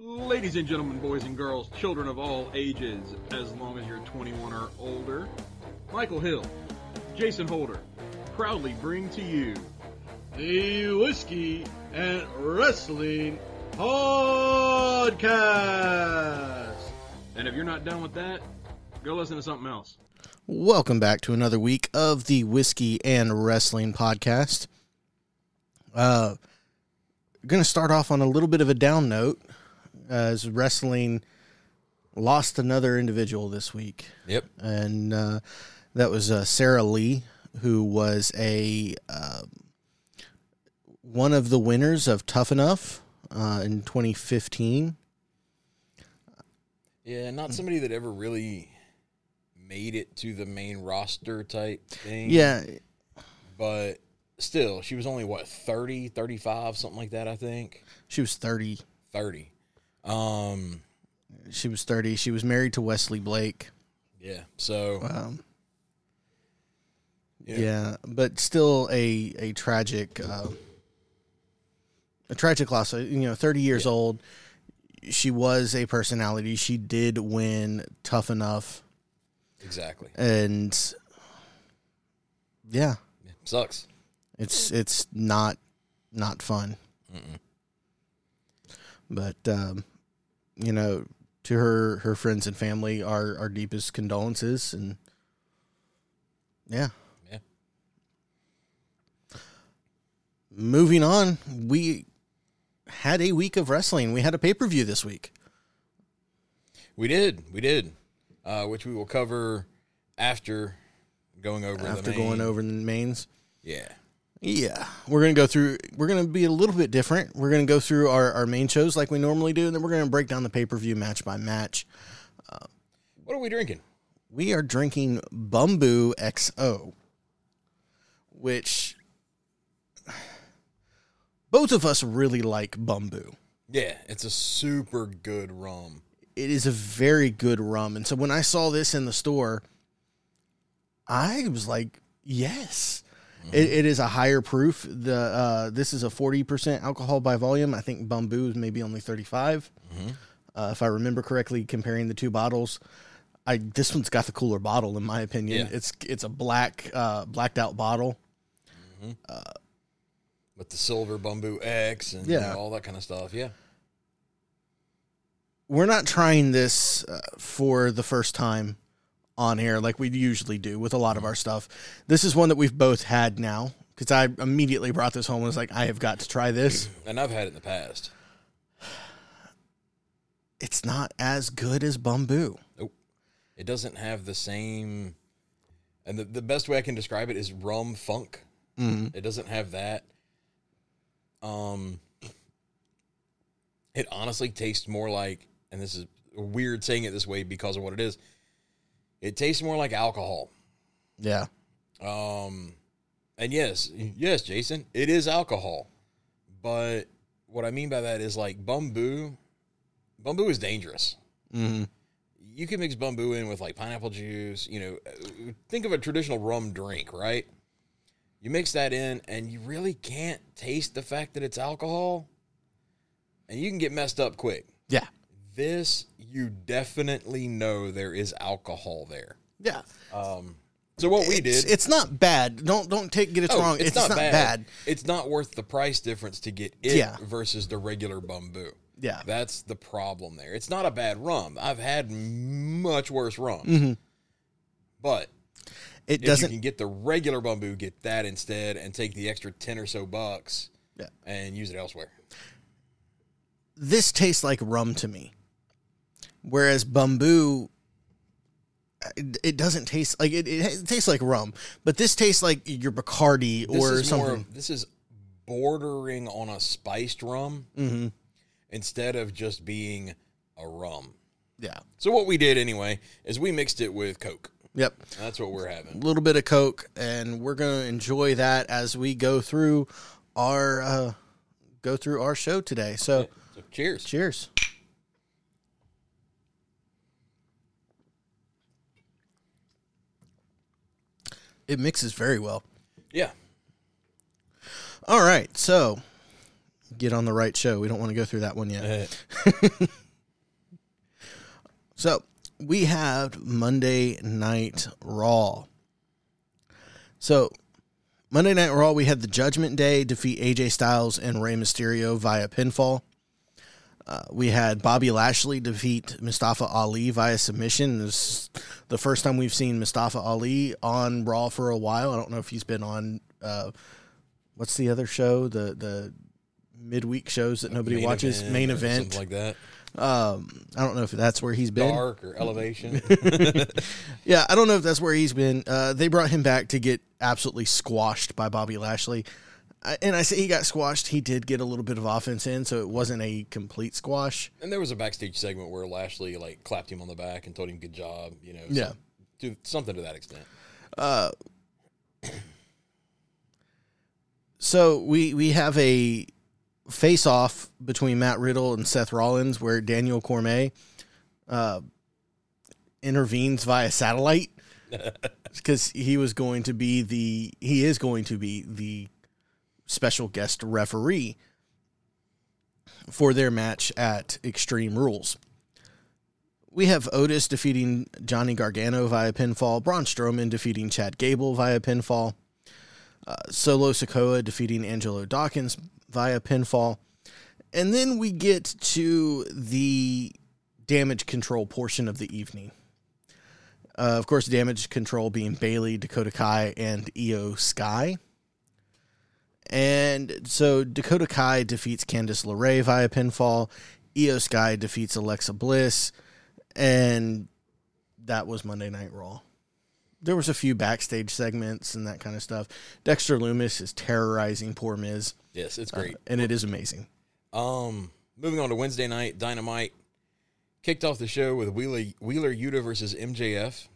Ladies and gentlemen, boys and girls, children of all ages, as long as you're 21 or older, Michael Hill, Jason Holder, proudly bring to you the Whiskey and Wrestling Podcast. And if you're not done with that, go listen to something else. Welcome back to another week of the Whiskey and Wrestling Podcast. Uh, going to start off on a little bit of a down note as wrestling lost another individual this week. Yep. And uh, that was uh, Sara Lee, who was a uh, one of the winners of Tough Enough uh, in 2015. Yeah, not somebody that ever really made it to the main roster type thing. Yeah, But still, she was only what 30, 35, something like that, I think. she was 30. 30. Um She was 30. She was married to Wesley Blake. yeah. So Um, Yeah. yeah. but still a a tragic uh, a tragic loss. Uh, You know, 30 years Yeah. old. She was a personality. She did win Tough Enough, exactly. and yeah, Yeah, Sucks. it's it's not not fun. But um, you know, to her her friends and family, our our deepest condolences, and yeah. Yeah. Moving on, we had a week of wrestling. We had a pay per view this week. We did. We did. Uh, which we will cover after going over After the going over the mains, Yeah. Yeah, we're gonna go through. We're gonna be a little bit different. We're gonna go through our, our main shows like we normally do, and then we're gonna break down the pay per view match by match. What are we drinking? we are drinking Bumbu XO, which both of us really like Bumbu. Yeah, it's a super good rum. It is a very good rum. And so when I saw this in the store, I was like, yes. It, it is a higher proof. The uh, this is a forty percent alcohol by volume. I think Bumbu is maybe only thirty five, uh, if I remember correctly. Comparing the two bottles, I this one's got the cooler bottle in my opinion. Yeah. It's it's a black uh, blacked out bottle. with the silver Bumbu X and Yeah. you know, all that kind of stuff. Yeah. We're not trying this uh, for the first time on here like we usually do with a lot of our stuff. This is one that we've both had now because I immediately brought this home and was like, I have got to try this. And I've had it in the past. It's not as good as Bumbu. Nope. It doesn't have the same. And the, the best way I can describe it is rum funk. Mm-hmm. It doesn't have that. Um, it honestly tastes more like, and this is weird saying it this way because of what it is. It tastes more like alcohol. Yeah. Um, and yes, yes, Jason, it is alcohol. But what I mean by that is like Bumbu. Bumbu is dangerous. Mm-hmm. You can mix Bumbu in with like pineapple juice. You know, think of a traditional rum drink, right? You mix that in, and you really can't taste the fact that it's alcohol, and you can get messed up quick. Yeah. This, you definitely know there is alcohol there. Yeah. Um, so what we did, it's not bad. Don't don't take get it Oh, wrong. It's, not, bad. It's not worth the price difference to get it Yeah. versus the regular Bumbu. Yeah. That's the problem there. It's not a bad rum. I've had much worse rum. Mhm. But It if doesn't. you can get the regular Bumbu, get that instead and take the extra 10 or so bucks Yeah. and use it elsewhere. this tastes like rum to me, whereas Bumbu, It, doesn't taste like it, it. tastes like rum, but this tastes like your Bacardi This or something. of- this is bordering on a spiced rum hmm instead of just being a rum. Yeah. So what we did anyway is we mixed it with Coke. Yep. That's what we're having. A little bit of Coke, and we're gonna enjoy that as we go through our uh, go through our show today. So, So cheers. cheers. It mixes very well. Yeah. All right, so get on the right show. We don't want to go through that one yet. Uh, So we have Monday Night Raw. So Monday Night Raw, we had the Judgment Day defeat AJ Styles and Rey Mysterio via pinfall. Uh, we had Bobby Lashley defeat Mustafa Ali via submission. This is the first time we've seen Mustafa Ali on Raw for a while. I don't know if he's been on uh, what's the other show, the the midweek shows that nobody main watches, event main or event. like that. Um, I don't know if that's where he's been. Dark or elevation. Yeah, I don't know if that's where he's been. Uh, they brought him back to get absolutely squashed by Bobby Lashley. And I say he got squashed. He did get a little bit of offense in, so it wasn't a complete squash. and there was a backstage segment where Lashley like clapped him on the back and told him good job. You know. Yeah. some- something to that extent. So we we have a face off between Matt Riddle and Seth Rollins, where Daniel Cormier uh, intervenes via satellite because he was going to be the he is going to be the special guest referee for their match at Extreme Rules. We have Otis defeating Johnny Gargano via pinfall, Braun Strowman defeating Chad Gable via pinfall, uh, Solo Sikoa defeating Angelo Dawkins via pinfall. And then we get to the damage control portion of the evening. Uh, of course, damage control being Bayley, Dakota Kai, and Iyo Sky. And so Dakota Kai defeats Candice LeRae via pinfall. Iyo Sky defeats Alexa Bliss. And that was Monday Night Raw. There was a few backstage segments and that kind of stuff. Dexter Lumis is terrorizing poor Miz, Yes, it's uh, great. and it is amazing. Um, moving on to Wednesday night, Dynamite kicked off the show with Wheeler Wheeler Yuta versus MJF.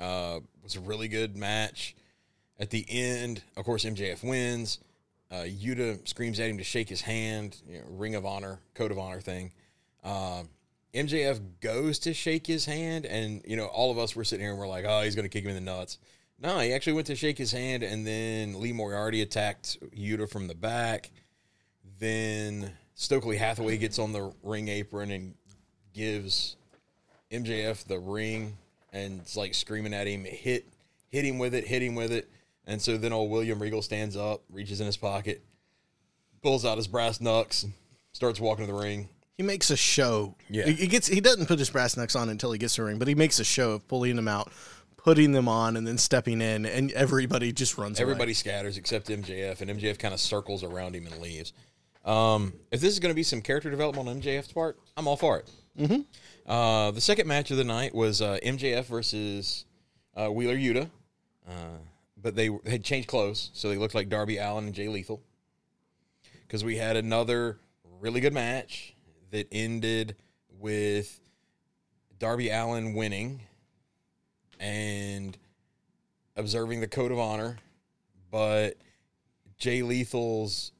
Uh, was a really good match. At the end, of course, MJF wins. Uh, Yuta screams at him to shake his hand, you know, Ring of Honor, Code of Honor thing. Uh, MJF goes to shake his hand, and you know, all of us were sitting here and we're like, "Oh, he's going to kick him in the nuts." No, he actually went to shake his hand, and then Lee Moriarty attacked Yuta from the back. Then Stokely Hathaway gets on the ring apron and gives MJF the ring and it's like screaming at him, hit hit him with it, hit him with it. And so then old William Regal stands up, reaches in his pocket, pulls out his brass knucks, starts walking to the ring. He makes a show. Yeah. he, gets. He doesn't put his brass knucks on until he gets to the ring, but he makes a show of pulling them out, putting them on, and then stepping in, and everybody just runs. away. Everybody scatters except MJF, and MJF kind of circles around him and leaves. Um, if this is going to be some character development on MJF's part, I'm all for it. Mm-hmm. Uh, the second match of the night was uh, MJF versus uh, Wheeler Yuta, uh, but they had changed clothes, so they looked like Darby Allin and Jay Lethal. Because we had another really good match that ended with Darby Allin winning and observing the code of honor, but Jay Lethal's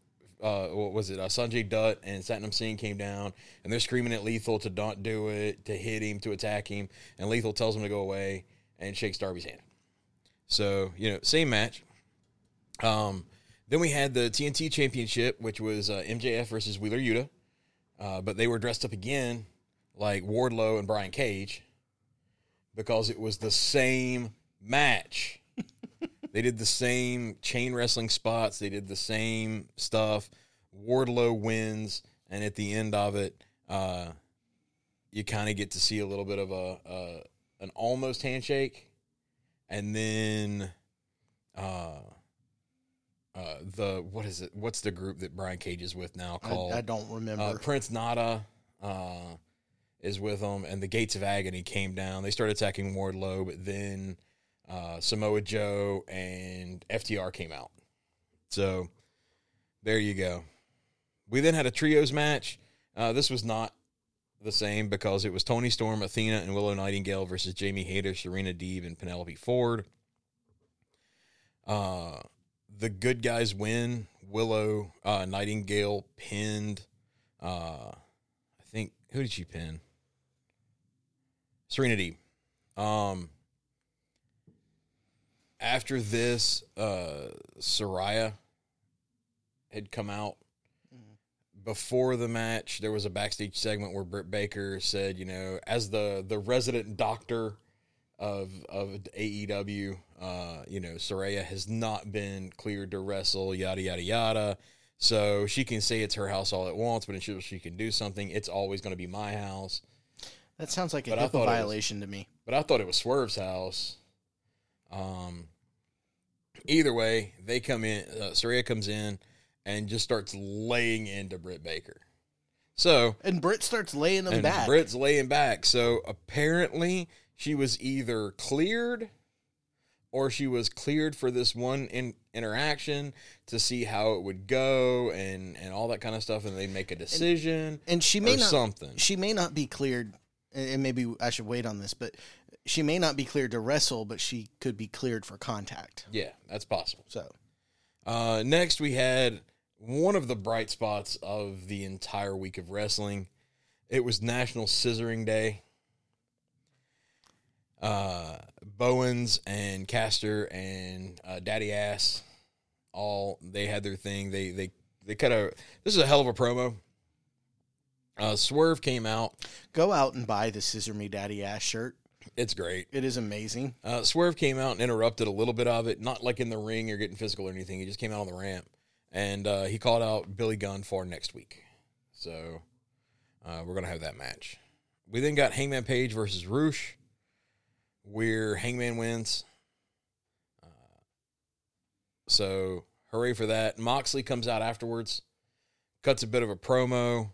uh, what was it? Uh, Sanjay Dutt and Satnam Singh came down, and they're screaming at Lethal to not do it, to hit him, to attack him, and Lethal tells him to go away and shakes Darby's hand. So you know, same match. Um, then we had the TNT Championship, which was uh, MJF versus Wheeler Yuta, uh, but they were dressed up again like Wardlow and Brian Cage because it was the same match. they did the same chain wrestling spots. They did the same stuff. Wardlow wins, and at the end of it, uh, you kind of get to see a little bit of a, a an almost handshake, and then uh, uh, the what is it? What's the group that Brian Cage is with now I, called? I don't remember. Uh, Prince Nana uh, is with them, and the Gates of Agony came down. They started attacking Wardlow, but then uh, Samoa Joe and FTR came out. So there you go. We then had a trios match. Uh, this was not the same because it was Toni Storm, Athena, and Willow Nightingale versus Jamie Hayter, Serena Deeb, and Penelope Ford. Uh, the good guys win. Willow uh, Nightingale pinned. Uh, I think who did she pin? Serena Deeb. Um, after this, uh, Saraya had come out before the match, there was a backstage segment where Britt Baker said, you know, as the the resident doctor of of AEW, uh, you know, Saraya has not been cleared to wrestle, yada yada yada. So she can say it's her house all at once, but until she can do something, it's always going to be my house. That sounds like a But HIPAA it was- violation to me. But I thought it was Swerve's house. Um, either way, they come in. Uh, Saraya comes in and just starts laying into Britt Baker. So And Britt starts laying them and back. Britt's laying back. So apparently she was either cleared or she was cleared for this one in, interaction to see how it would go and and all that kind of stuff, and they make a decision and she may not something. she may not be cleared and and maybe I should wait on this, but she may not be cleared to wrestle, but she could be cleared for contact. yeah, that's possible. So Uh, next, we had one of the bright spots of the entire week of wrestling. It was National Scissoring Day. Uh, Bowens and Caster and uh, Daddy Ass, all they had their thing. They they they cut a. this is a hell of a promo. Uh, Swerve came out. go out and buy the Scissor Me Daddy Ass shirt. It's great. It is amazing. Uh, Swerve came out and interrupted a little bit of it, not like in the ring or getting physical or anything. He just came out on the ramp and uh, he called out Billy Gunn for next week. So uh, we're gonna have that match. We then got Hangman Page versus Roosh, where Hangman wins. Uh, so hooray for that! Moxley comes out afterwards, cuts a bit of a promo.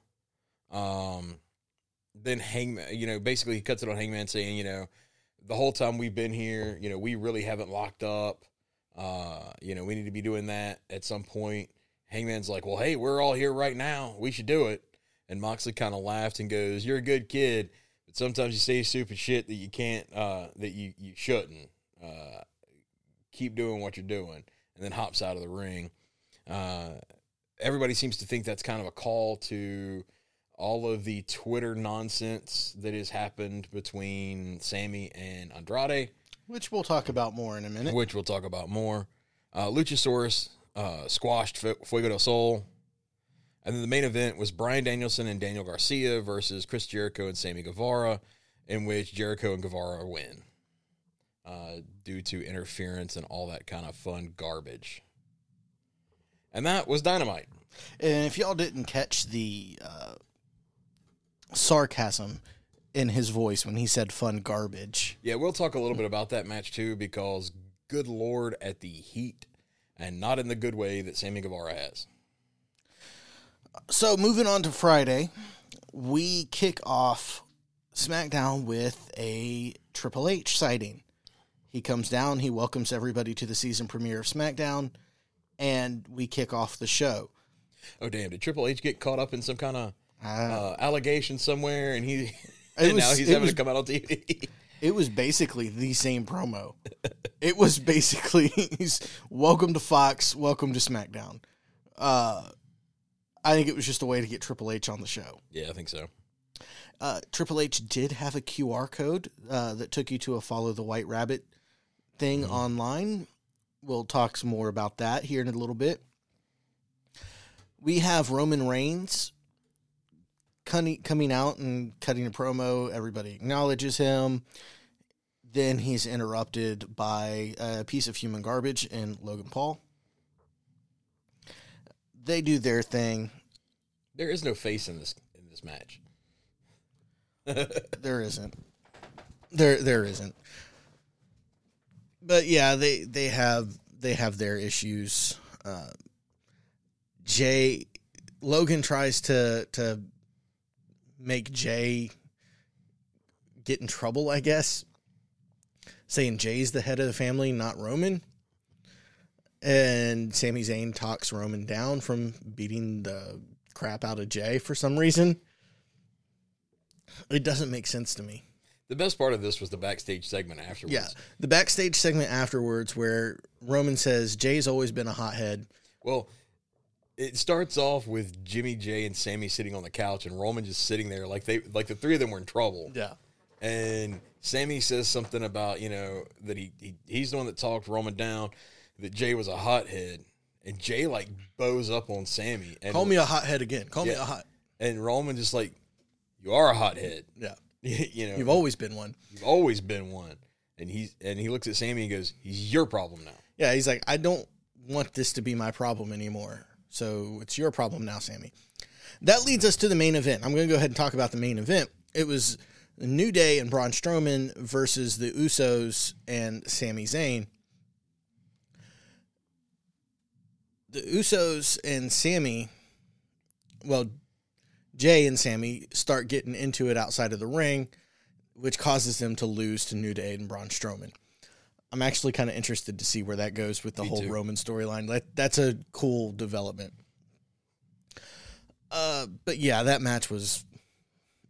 Um, then Hangman, you know, basically he cuts it on Hangman saying, you know, the whole time we've been here, you know, we really haven't locked up. Uh, you know, we need to be doing that at some point. Hangman's like, well, hey, we're all here right now. We should do it. And Moxley kind of laughed and goes, "You're a good kid, but sometimes you say stupid shit that you can't, uh, that you you shouldn't. Uh, keep doing what you're doing." And then hops out of the ring. Uh, everybody seems to think that's kind of a call to all of the Twitter nonsense that has happened between Sammy and Andrade, Which we'll talk about more in a minute. which we'll talk about more. Uh, Luchasaurus uh, squashed Fuego del Sol. And then the main event was Bryan Danielson and Daniel Garcia versus Chris Jericho and Sammy Guevara, in which Jericho and Guevara win uh, due to interference and all that kind of fun garbage. And that was Dynamite. And if y'all didn't catch the uh, sarcasm in his voice when he said fun garbage, Yeah, we'll talk a little bit about that match too, because good lord, at the heat, and not in the good way that Sammy Guevara has. So moving on to Friday, we kick off SmackDown with a Triple H sighting. He comes down, he welcomes everybody to the season premiere of SmackDown, and we kick off the show. Oh damn! Did Triple H get caught up in some kind of Uh, uh, allegation somewhere, and he and was- now he's having was- to come out on TV? it was basically the same promo. it was basically welcome to Fox, welcome to SmackDown. Uh, I think it was just a way to get Triple H on the show. yeah, I think so. uh, Triple H did have a QR code uh, that took you to a follow the White Rabbit thing online. We'll talk some more about that here in a little bit. We have Roman Reigns coming out and cutting a promo. Everybody acknowledges him. Then he's interrupted by a piece of human garbage in Logan Paul. They do their thing. There is no face in this in this match. There isn't. There there isn't. But yeah, they they have they have their issues. Uh, Jay Logan tries to to make Jay get in trouble, I guess. Saying Jay's the head of the family, not Roman. And Sami Zayn talks Roman down from beating the crap out of Jay for some reason. It doesn't make sense to me. The best part of this was the backstage segment afterwards. Yeah. The backstage segment afterwards where Roman says Jay's always been a hothead. Well, it starts off with Jimmy J and Sami sitting on the couch, and Roman just sitting there like they like the three of them were in trouble. Yeah. And Sami says something about you know that he, he he's the one that talked Roman down, that Jay was a hothead, and Jay like bows up on Sami and Call me a hothead again. Call me a hot. and Roman just like you are a hothead. Yeah. you know, You've always been one. you've always been one. And he's and he looks at Sami and goes, "He's your problem now." Yeah, he's like, I don't want this to be my problem anymore. So it's your problem now, Sami. That leads us to the main event. I'm going to go ahead and talk about the main event. It was New Day and Braun Strowman versus the Usos and Sami Zayn. The Usos and Sami, well, Jay and Sami start getting into it outside of the ring, which causes them to lose to New Day and Braun Strowman. I'm actually kind of interested to see where that goes with the Me whole too. Roman storyline. That that's a cool development. Uh, but yeah, that match was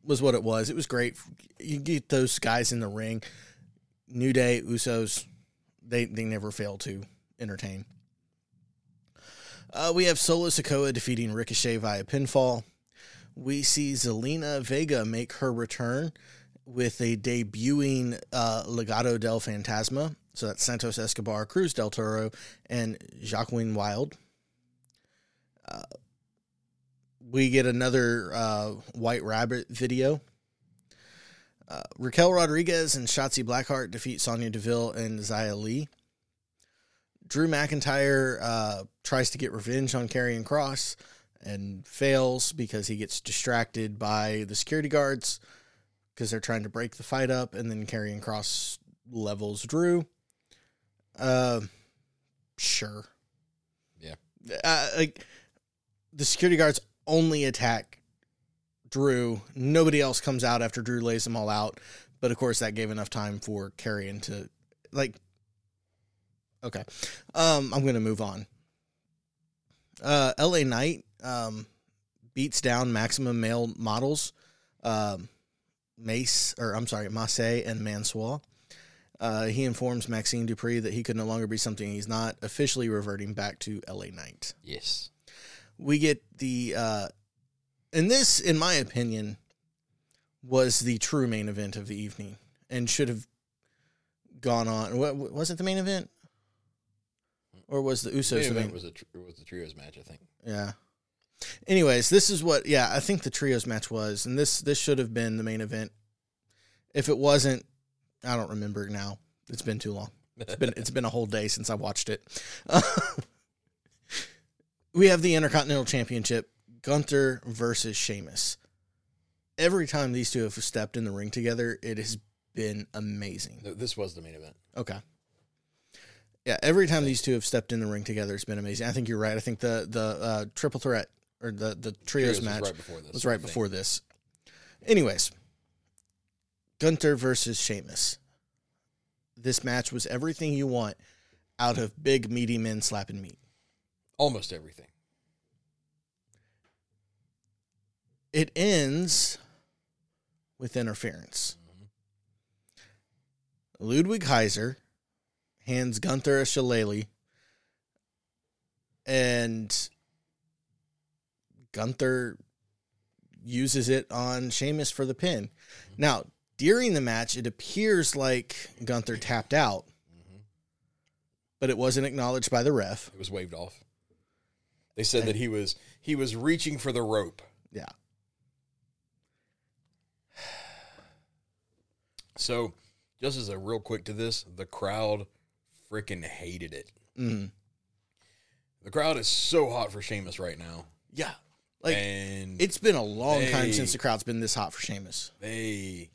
was what it was. It was great. You get those guys in the ring. New Day, Usos, they they never fail to entertain. Uh, we have Solo Sikoa defeating Ricochet via pinfall. We see Zelina Vega make her return with a debuting uh, Legado del Fantasma. So that's Santos Escobar, Cruz del Toro, and Jacqueline Wild. Uh, we get another uh, White Rabbit video. Uh, Raquel Rodriguez and Shotzi Blackheart defeat Sonya Deville and Zaya Lee. Drew McIntyre uh, tries to get revenge on Karrion Kross and fails because he gets distracted by the security guards because they're trying to break the fight up, and then Karrion Kross levels Drew. Uh, sure. Yeah. Uh, like the security guards only attack Drew. Nobody else comes out after Drew lays them all out. But of course, that gave enough time for Karrion to like. Okay, um, I'm gonna move on. Uh, L.A. Knight um, beats down Maximum Male Models, um, Mace or I'm sorry, Mace and Mansoor. Uh, he informs Maxxine Dupri that he could no longer be something he's not, officially reverting back to L.A. Knight Yes. we get the uh and this in my opinion was the true main event of the evening and should have gone on what was it the main event or was the usos Main the event main was a tr- was the trios match, I think. yeah anyways this is what yeah i think the trios match was and this this should have been the main event if it wasn't i don't remember now it's been too long it's been it's been a whole day since I watched it. we have the Intercontinental Championship, Gunther versus Sheamus. Every time these two have stepped in the ring together, it has been amazing. This was the main event. Okay. Yeah, every time these two have stepped in the ring together, it's been amazing. I think you're right. I think the the uh, triple threat or the the trios, Trios was match right before this, was right before this. Anyways, Gunther versus Sheamus. This match was everything you want out of big meaty men slapping meat. Almost everything. It ends with interference. Mm-hmm. Ludwig Kaiser hands Gunther a shillelagh, and Gunther uses it on Sheamus for the pin. Mm-hmm. Now, during the match, it appears like Gunther tapped out, but it wasn't acknowledged by the ref. It was waved off. They said that he was he was reaching for the rope. Yeah. So, just as a real quick to this, the crowd freaking hated it. Mhm. The crowd is so hot for Sheamus right now, Yeah. Like, and it's been a long time since the crowd's been this hot for Sheamus. they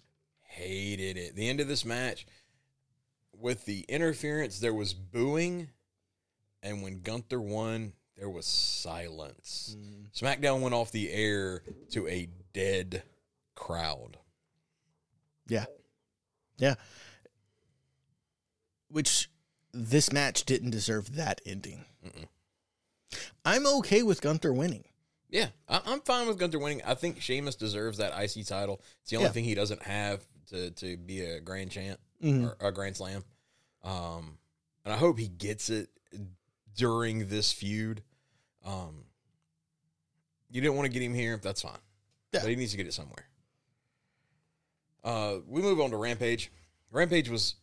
hated it. The end of this match, with the interference, there was booing, and when Gunther won, there was silence. Mm. SmackDown went off the air to a dead crowd. Yeah. Yeah. Which this match didn't deserve that ending. I'm okay with Gunther winning. Yeah, I, I'm fine with Gunther winning. I think Sheamus deserves that IC title. It's the only Yeah. thing he doesn't have to, to be a grand champ Mhm. or a grand slam. Um, and I hope he gets it during this feud. Um, you didn't want to get him here. That's fine. Yeah. But he needs to get it somewhere. Uh, we move on to Rampage. Rampage was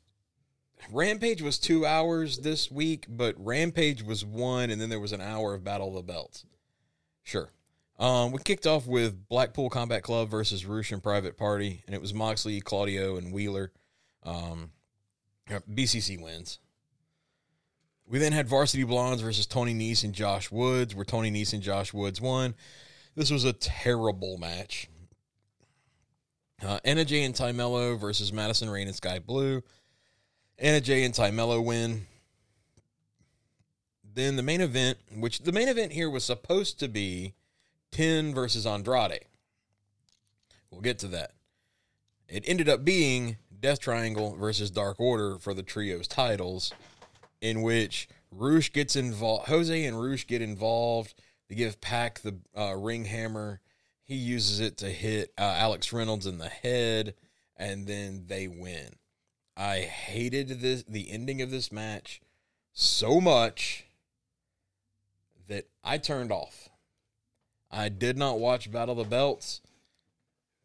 Rampage was two hours this week, but Rampage was one, and then there was an hour of Battle of the Belts. Sure. Um, we kicked off with Blackpool Combat Club versus Roosh and Private Party, and it was Moxley, Claudio, and Wheeler. Um, BCC wins. We then had Varsity Blondes versus Tony Nese and Josh Woods, where Tony Nese and Josh Woods won. This was a terrible match. Uh, Anna Jay and Tay Melo versus Madison Rayne and Skye Blue. Anna Jay and Tay Melo win. Then the main event, which the main event here was supposed to be Ten versus Andrade. We'll get to that. It ended up being Death Triangle versus Dark Order for the trios titles, in which Roosh gets involved. Jose and Roosh get involved. They give Pac the uh, ring hammer. He uses it to hit uh, Alex Reynolds in the head, and then they win. I hated this the ending of this match so much that I turned off. I did not watch Battle of the Belts.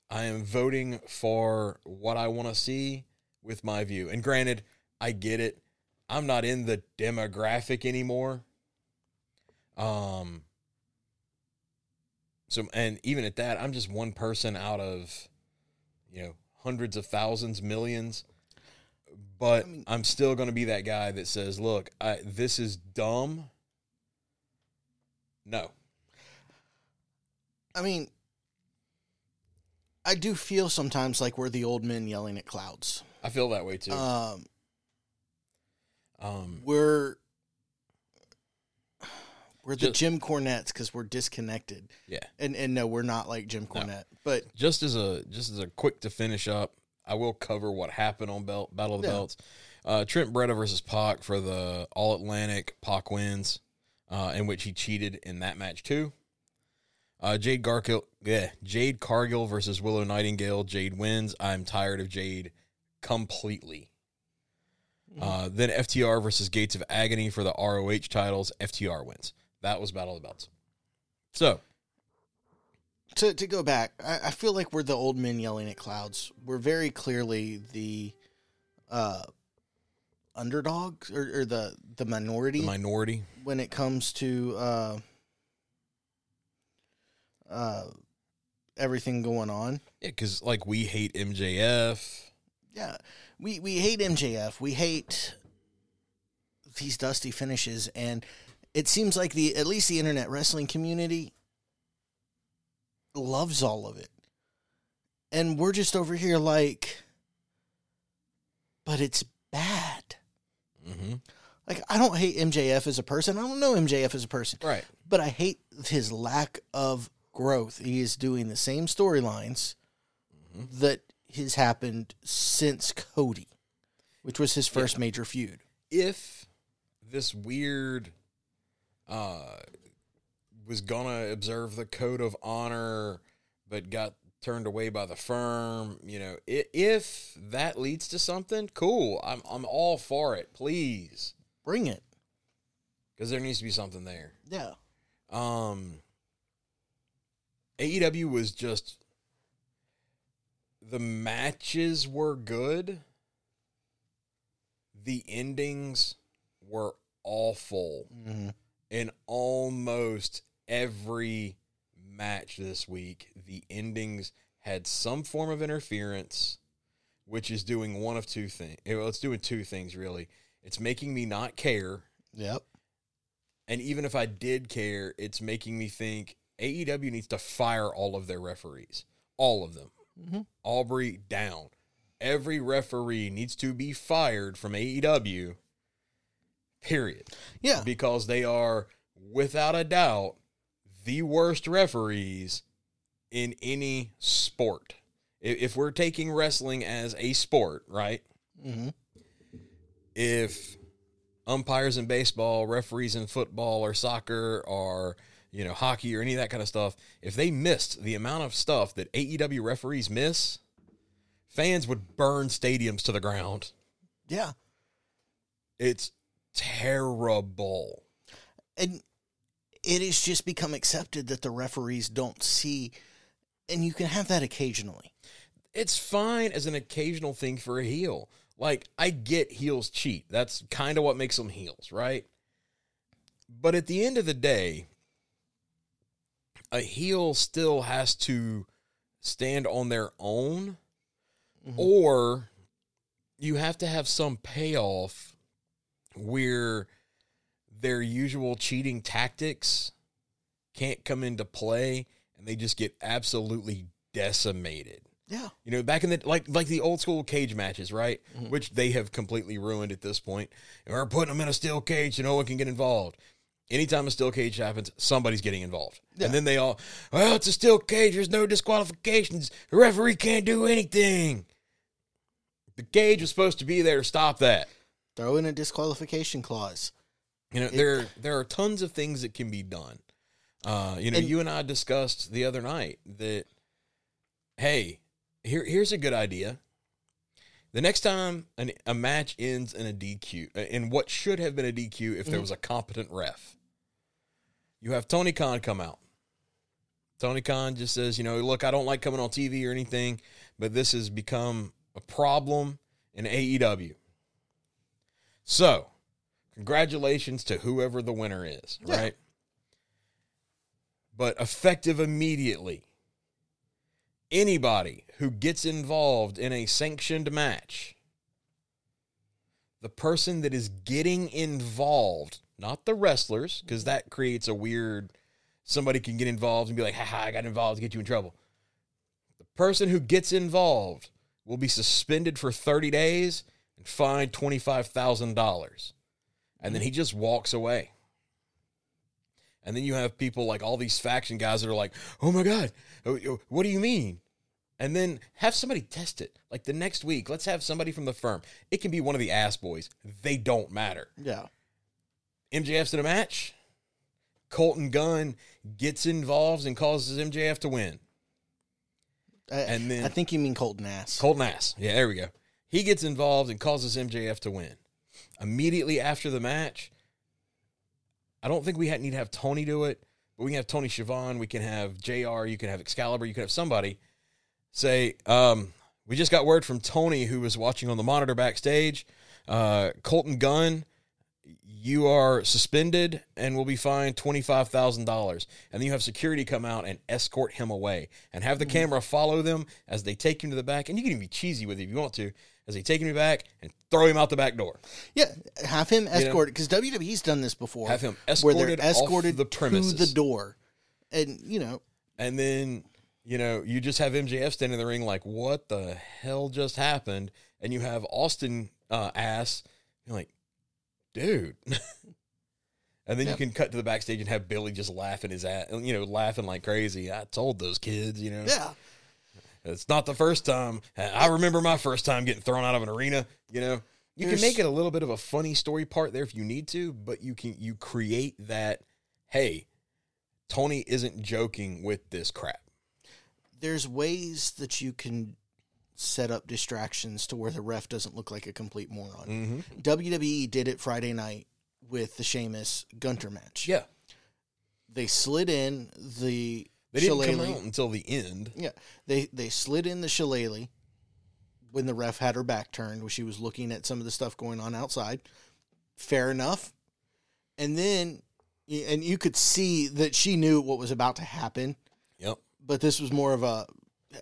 I am voting for what I want to see with my view. And granted, I get it. I'm not in the demographic anymore. Um so and even at that, I'm just one person out of you know, hundreds of thousands, millions. But I'm still going to be that guy that says, "Look, I, this is dumb." No. I mean, I do feel sometimes like we're the old men yelling at clouds. I feel that way too. Um, um we're we're the Just- Jim Cornettes because we're disconnected. yeah. And and no, we're not like Jim Cornette. But just as a just as a quick to finish up, I will cover what happened on Belt Battle of the Yeah. Belts. Uh, Trent Beretta versus Pac for the All Atlantic. Pac wins, uh, in which he cheated in that match too. Uh, Jade Gargill, yeah, Jade Cargill versus Willow Nightingale. Jade wins. I'm tired of Jade completely. Uh, then FTR versus Gates of Agony for the ROH titles. FTR wins. That was Battle of the Belts. So to to go back, I, I feel like we're the old men yelling at clouds. We're very clearly the uh underdogs or, or the the minority the minority. when it comes to uh uh everything going on. Yeah, because like we hate MJF. Yeah, we we hate MJF. We hate these dusty finishes, and it seems like the at least the internet wrestling community loves all of it, and we're just over here like, but it's bad. Mm-hmm. Like I don't hate MJF as a person. I don't know MJF as a person, Right. but I hate his lack of growth. He is doing the same storylines that has happened since Cody, which was his first major feud. If this weird uh was gonna observe the code of honor but got turned away by the firm, you know, if that leads to something, cool. I'm I'm all for it, please. Bring it. Because there needs to be something there. Yeah. Um, AEW was just the matches were good. The endings were awful hmm in almost every match this week. The endings had some form of interference, which is doing one of two things. Well, it's doing two things really. It's making me not care Yep. and even if I did care, it's making me think AEW needs to fire all of their referees. All of them. Mhm. Aubrey down. Every referee needs to be fired from AEW, period. Yeah. Because they are, without a doubt, the worst referees in any sport. If we're taking wrestling as a sport, right? hmm if umpires in baseball, referees in football or soccer or you know hockey or any of that kind of stuff, if they missed the amount of stuff that AEW referees miss, fans would burn stadiums to the ground. Yeah. It's terrible. And it has just become accepted that the referees don't see, and you can have that occasionally. It's fine as an occasional thing for a heel. Like, I get heels cheat. That's kind of what makes them heels, right? But at the end of the day, a heel still has to stand on their own, Mhm. or you have to have some payoff where their usual cheating tactics can't come into play and they just get absolutely decimated. Yeah. You know, back in the like like the old school cage matches, right? Mhm. Which they have completely ruined at this point. And we're putting them in a steel cage so no one can get involved. Anytime a steel cage happens, somebody's getting involved. Yeah. And then they all, well, it's a steel cage. There's no disqualifications. The referee can't do anything. The cage was supposed to be there to stop that. Throw in a disqualification clause. You know, It- there there are tons of things that can be done. Uh, you know, And- you and I discussed the other night that hey, here here's a good idea. The next time an, a match ends in a DQ, uh, in what should have been a DQ if there Mhm. was a competent ref, you have Tony Khan come out. Tony Khan just says, you know, look, I don't like coming on TV or anything, but this has become a problem in AEW. So, congratulations to whoever the winner is, Yeah. right? But effective immediately. Anybody who gets involved in a sanctioned match, the person that is getting involved, not the wrestlers, because that creates a weird somebody can get involved and be like, haha, I got involved to get you in trouble. The person who gets involved will be suspended for 30 days and fined $25,000. And then he just walks away. And then you have people like all these faction guys that are like, oh my God, oh, oh, what do you mean? And then have somebody test it. Like the next week, let's have somebody from the firm. It can be one of the ass boys. They don't matter. Yeah. MJF's in a match. Colton Gunn gets involved and causes MJF to win. I, And then- I think you mean Colton Ass. Colton Ass. Yeah, there we go. He gets involved and causes MJF to win. Immediately after the match, I don't think we need to have Tony do it, but we can have Tony Schiavone. We can have JR. You can have Excalibur. You can have somebody say, um, we just got word from Tony, who was watching on the monitor backstage. Uh, Colton Gunn, you are suspended and will be fined $25,000. And then you have security come out and escort him away and have the camera follow them as they take him to the back. And you can even be cheesy with it if you want to, as they take him to the back and throw him out the back door. Yeah, have him escorted because WWE's done this before. Have him where they're escorted off escorted the premises. to the door, and you know, And then, you know, you just have MJF standing in the ring like, what the hell just happened? And you have Austin uh, ass being like, dude. and then Yeah. you can cut to the backstage and have Billy just laughing his ass, you know, laughing like crazy. I told those kids, you know, yeah, it's not the first time. I remember my first time getting thrown out of an arena, you know. You can make it a little bit of a funny story part there if you need to, but you can you create that hey, Tony isn't joking with this crap. There's ways that you can set up distractions to where the ref doesn't look like a complete moron. Mm-hmm. WWE did it Friday night with the Sheamus Gunther match. Yeah. They slid in the They didn't come out until the end. Yeah, they they slid in the shillelagh when the ref had her back turned, when she was looking at some of the stuff going on outside. Fair enough. And then, and you could see that she knew what was about to happen. But this was more of a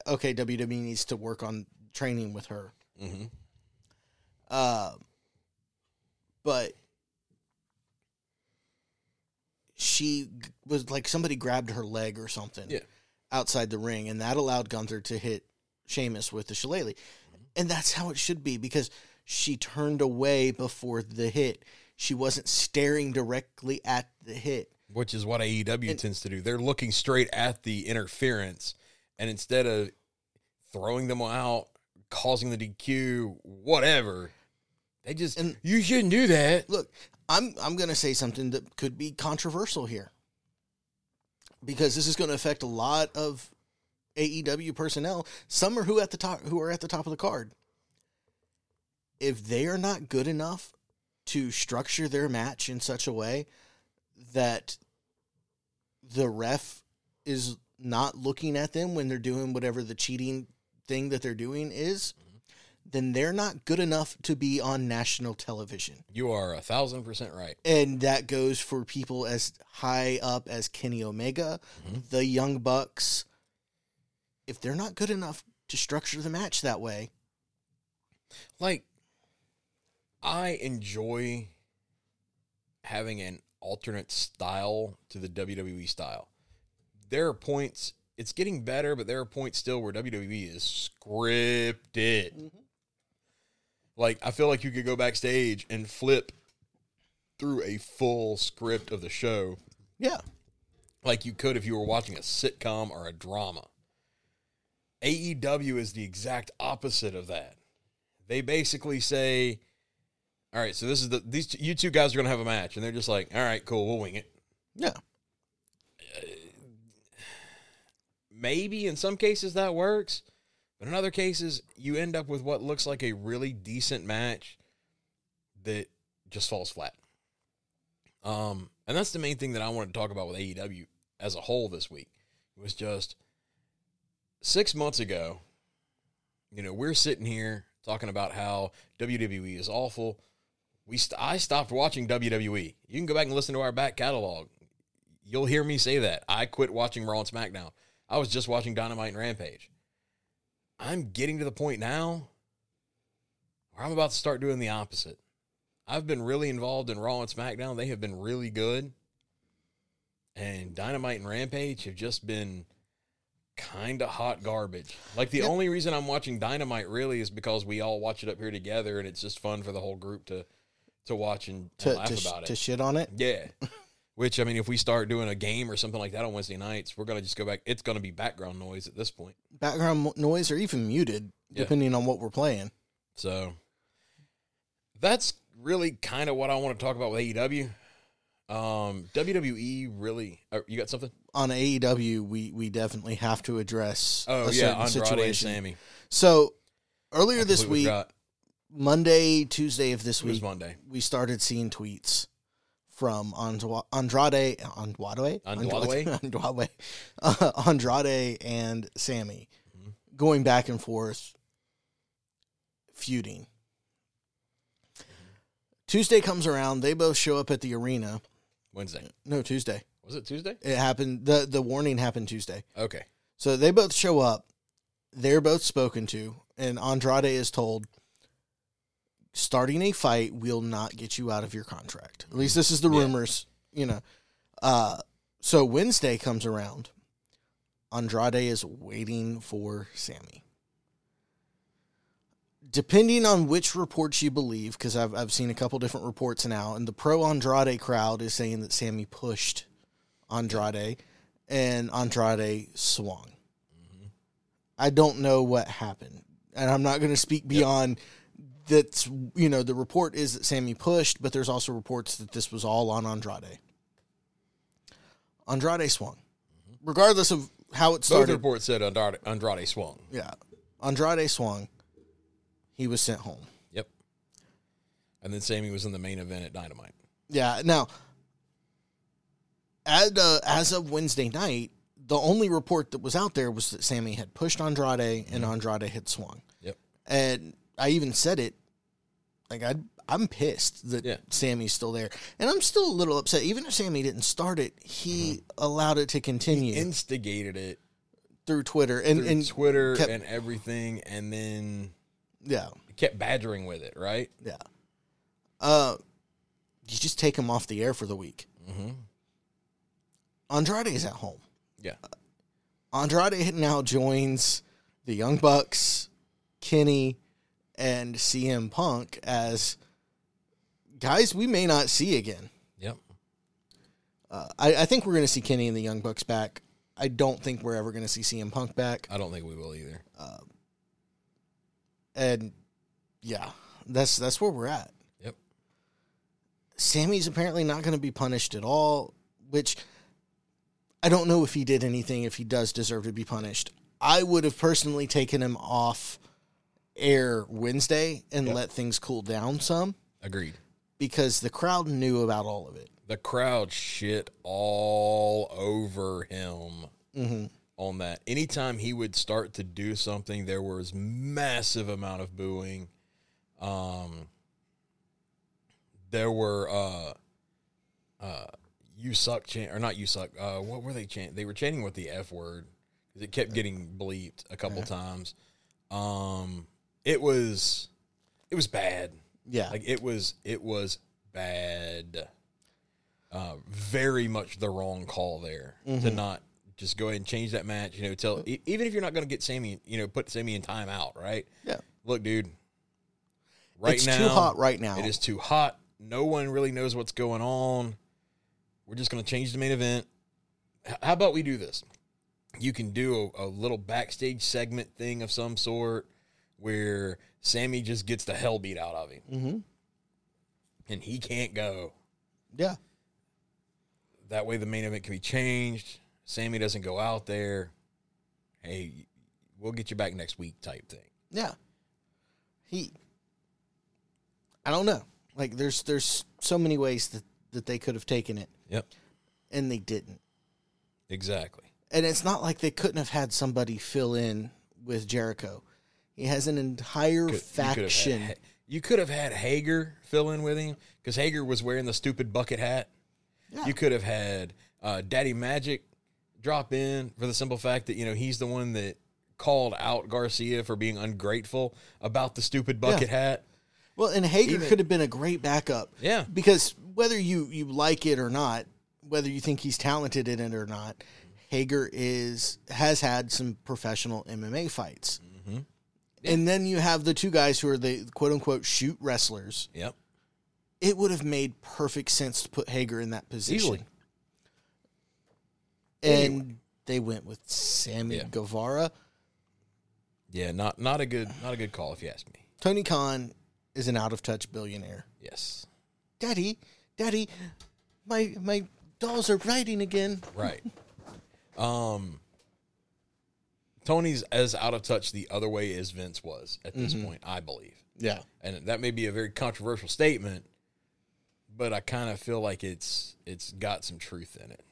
okay. WWE needs to work on training with her. Mm-hmm. Uh, but she was like somebody grabbed her leg or something Yeah. outside the ring, and that allowed Gunther to hit Sheamus with the shillelagh. And that's how it should be because she turned away before the hit. She wasn't staring directly at the hit. Which is what AEW And- tends to do. They're looking straight at the interference, and instead of throwing them out, causing the DQ, whatever, they just And- you shouldn't do that. Look, I'm I'm going to say something that could be controversial here. Because this is going to affect a lot of AEW personnel, some are who at the top who are at the top of the card. If they are not good enough to structure their match in such a way that the ref is not looking at them when they're doing whatever the cheating thing that they're doing is, then they're not good enough to be on national television. You are a thousand percent right. And that goes for people as high up as Kenny Omega, mm-hmm. the Young Bucks. If they're not good enough to structure the match that way, Like, I enjoy having an alternate style to the WWE style. There are points, it's getting better, but there are points still where WWE is scripted. Mm-hmm. Like, I feel like you could go backstage and flip through a full script of the show yeah, like you could if you were watching a sitcom or a drama. AEW is the exact opposite of that. They basically say, "All right, so this is the these you two guys are going to have a match," and they're just like, "All right, cool, we'll wing it." yeah, Maybe in some cases that works, but in other cases you end up with what looks like a really decent match that just falls flat. Um, and that's the main thing that I wanted to talk about with AEW as a whole this week. It was just six months ago, you know, we're sitting here talking about how WWE is awful. We st- I stopped watching WWE. You can go back and listen to our back catalog. You'll hear me say that. I quit watching Raw and SmackDown. I was just watching Dynamite and Rampage. I'm getting to the point now where I'm about to start doing the opposite. I've been really involved in Raw and SmackDown. They have been really good. And Dynamite and Rampage have just been kind of hot garbage. Like the Yep. only reason I'm watching Dynamite really is because we all watch it up here together and it's just fun for the whole group to to watch and, and to laugh to, sh- about to shit on it. Yeah. Which I mean, if we start doing a game or something like that on Wednesday nights, we're gonna just go back. It's gonna be background noise at this point. Background mo- noise or even muted, Yeah. depending on what we're playing. So that's really kind of what I want to talk about with AEW. Um, WWE really. Uh, you got something? On AEW, we we definitely have to address Oh a yeah, certain Andrade and situation. Sammy. So earlier this week, forgot. Monday, Tuesday of this It was week, Monday. we started seeing tweets from Andra- Andrade, Andrade, Andrade? Andrade, uh, Andrade, and Sammy Mhm. going back and forth, feuding. Tuesday comes around. They both show up at the arena. Wednesday. No, Tuesday. Was it Tuesday? It happened. the The warning happened Tuesday. Okay. So they both show up. They're both spoken to, and Andrade is told, starting a fight will not get you out of your contract. At least this is the Yeah. rumors, you know. Uh, so Wednesday comes around. Andrade is waiting for Sammy. Depending on which reports you believe, because I've, I've seen a couple different reports now, and the pro Andrade crowd is saying that Sammy pushed Andrade and Andrade swung. I don't know what happened, and I'm not going to speak beyond. That's you know the report is that Sammy pushed, but there's also reports that this was all on Andrade. Andrade swung, regardless of how it started. Both reports said Andrade, Andrade swung. Yeah, Andrade swung. He was sent home. Yep. And then Sammy was in the main event at Dynamite. Yeah. Now, as uh, as of Wednesday night, the only report that was out there was that Sammy had pushed Andrade and Andrade had swung. Yep. And I even said it. Like I, I'm pissed that Yeah. Sammy's still there, and I'm still a little upset. Even if Sammy didn't start it, he allowed it to continue Instigated it through Twitter and through and Twitter kept- and everything, and then yeah, kept badgering with it, right? yeah. Uh, you just take him off the air for the week. Mm-hmm. Andrade is at home. Yeah. Andrade now joins the Young Bucks, Kenny, and CM Punk as guys we may not see again. Yep. Uh, I, I think we're going to see Kenny and the Young Bucks back. I don't think we're ever going to see CM Punk back. I don't think we will either. And yeah, that's that's where we're at. Yep. Sammy's apparently not going to be punished at all, which I don't know if he did anything, if he does deserve to be punished. I would have personally taken him off air Wednesday and Yep. let things cool down some Agreed. because the crowd knew about all of it. The crowd shit all over him hmm on that. Anytime he would start to do something, there was massive amount of booing. Um, there were uh, uh, you suck chant or not you suck. Uh, what were they chant? They were chanting with the f word because it kept getting bleeped a couple times. Um, it was it was bad. Yeah. Like it was it was bad. Uh, very much the wrong call there to not just go ahead and change that match. You know, tell even if you're not going to get Sammy, you know, put Sammy in timeout, right? Yeah. Look, dude. Right it's now, too hot right now. It is too hot. No one really knows what's going on. We're just going to change the main event. H- how about we do this? You can do a, a little backstage segment thing of some sort where Sammy just gets the hell beat out of him Mm-hmm. and he can't go. Yeah. That way, the main event can be changed. Sammy doesn't go out there. Hey, we'll get you back next week, type thing. Yeah. He I don't know. Like there's there's so many ways that, that they could have taken it Yep, and they didn't. exactly. And it's not like they couldn't have had somebody fill in with Jericho. He has an entire Could- you could have faction. You could have had Hager fill in with him because Hager was wearing the stupid bucket hat. Yeah. You could have had uh, Daddy Magic drop in for the simple fact that you know he's the one that called out Garcia for being ungrateful about the stupid bucket hat. Well, and Hager Even- could have been a great backup. Yeah. Because whether you, you like it or not, whether you think he's talented in it or not, Hager is has had some professional MMA fights. Mm-hmm. And then you have the two guys who are the quote unquote shoot wrestlers. Yep. It would have made perfect sense to put Hager in that position. Easily. And Anyway. they went with Sammy Yeah. Guevara. Yeah, not not a good not a good call if you ask me. Tony Khan is an out of touch billionaire. Yes. Daddy, Daddy, my my dolls are writing again. Right. um Tony's as out of touch the other way as Vince was at this point, I believe. Yeah. And that may be a very controversial statement, but I kind of feel like it's it's got some truth in it.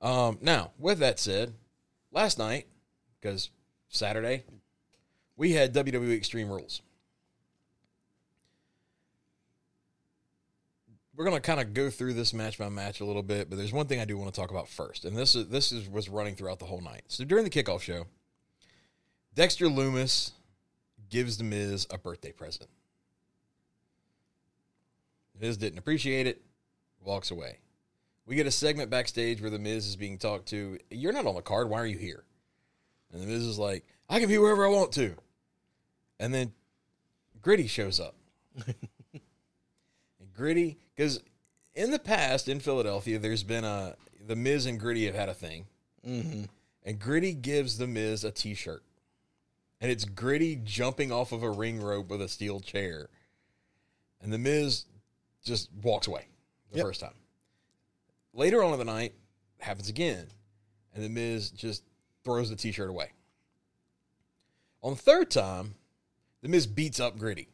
Um now, with that said, last night, because Saturday, we had WWE Extreme Rules. We're gonna kind of go through this match by match a little bit, but there's one thing I do want to talk about first, and this is this is was running throughout the whole night. So during the kickoff show, Dexter Lumis gives the Miz a birthday present. Miz didn't appreciate it, walks away. We get a segment backstage where the Miz is being talked to. You're not on the card. Why are you here? And the Miz is like, I can be wherever I want to. And then Gritty shows up. Gritty, because in the past in Philadelphia, there's been a the Miz and Gritty have had a thing, Mm-hmm. and Gritty gives the Miz a T-shirt, and it's Gritty jumping off of a ring rope with a steel chair, and the Miz just walks away the Yep. first time. Later on in the night, happens again, and the Miz just throws the T-shirt away. On the third time, the Miz beats up Gritty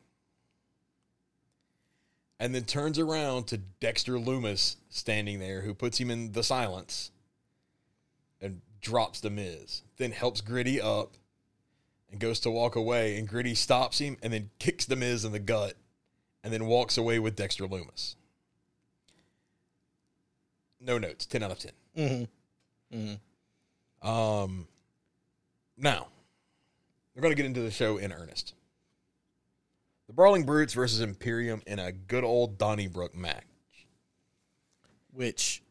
and then turns around to Dexter Lumis standing there, who puts him in the silence and drops the Miz. Then helps Gritty up and goes to walk away, and Gritty stops him and then kicks the Miz in the gut and then walks away with Dexter Lumis. No notes, 10 out of 10. Mm-hmm. Mm-hmm. Um, now, we're going to get into the show in earnest. The Brawling Brutes versus Imperium in a good old Donnybrook match. Which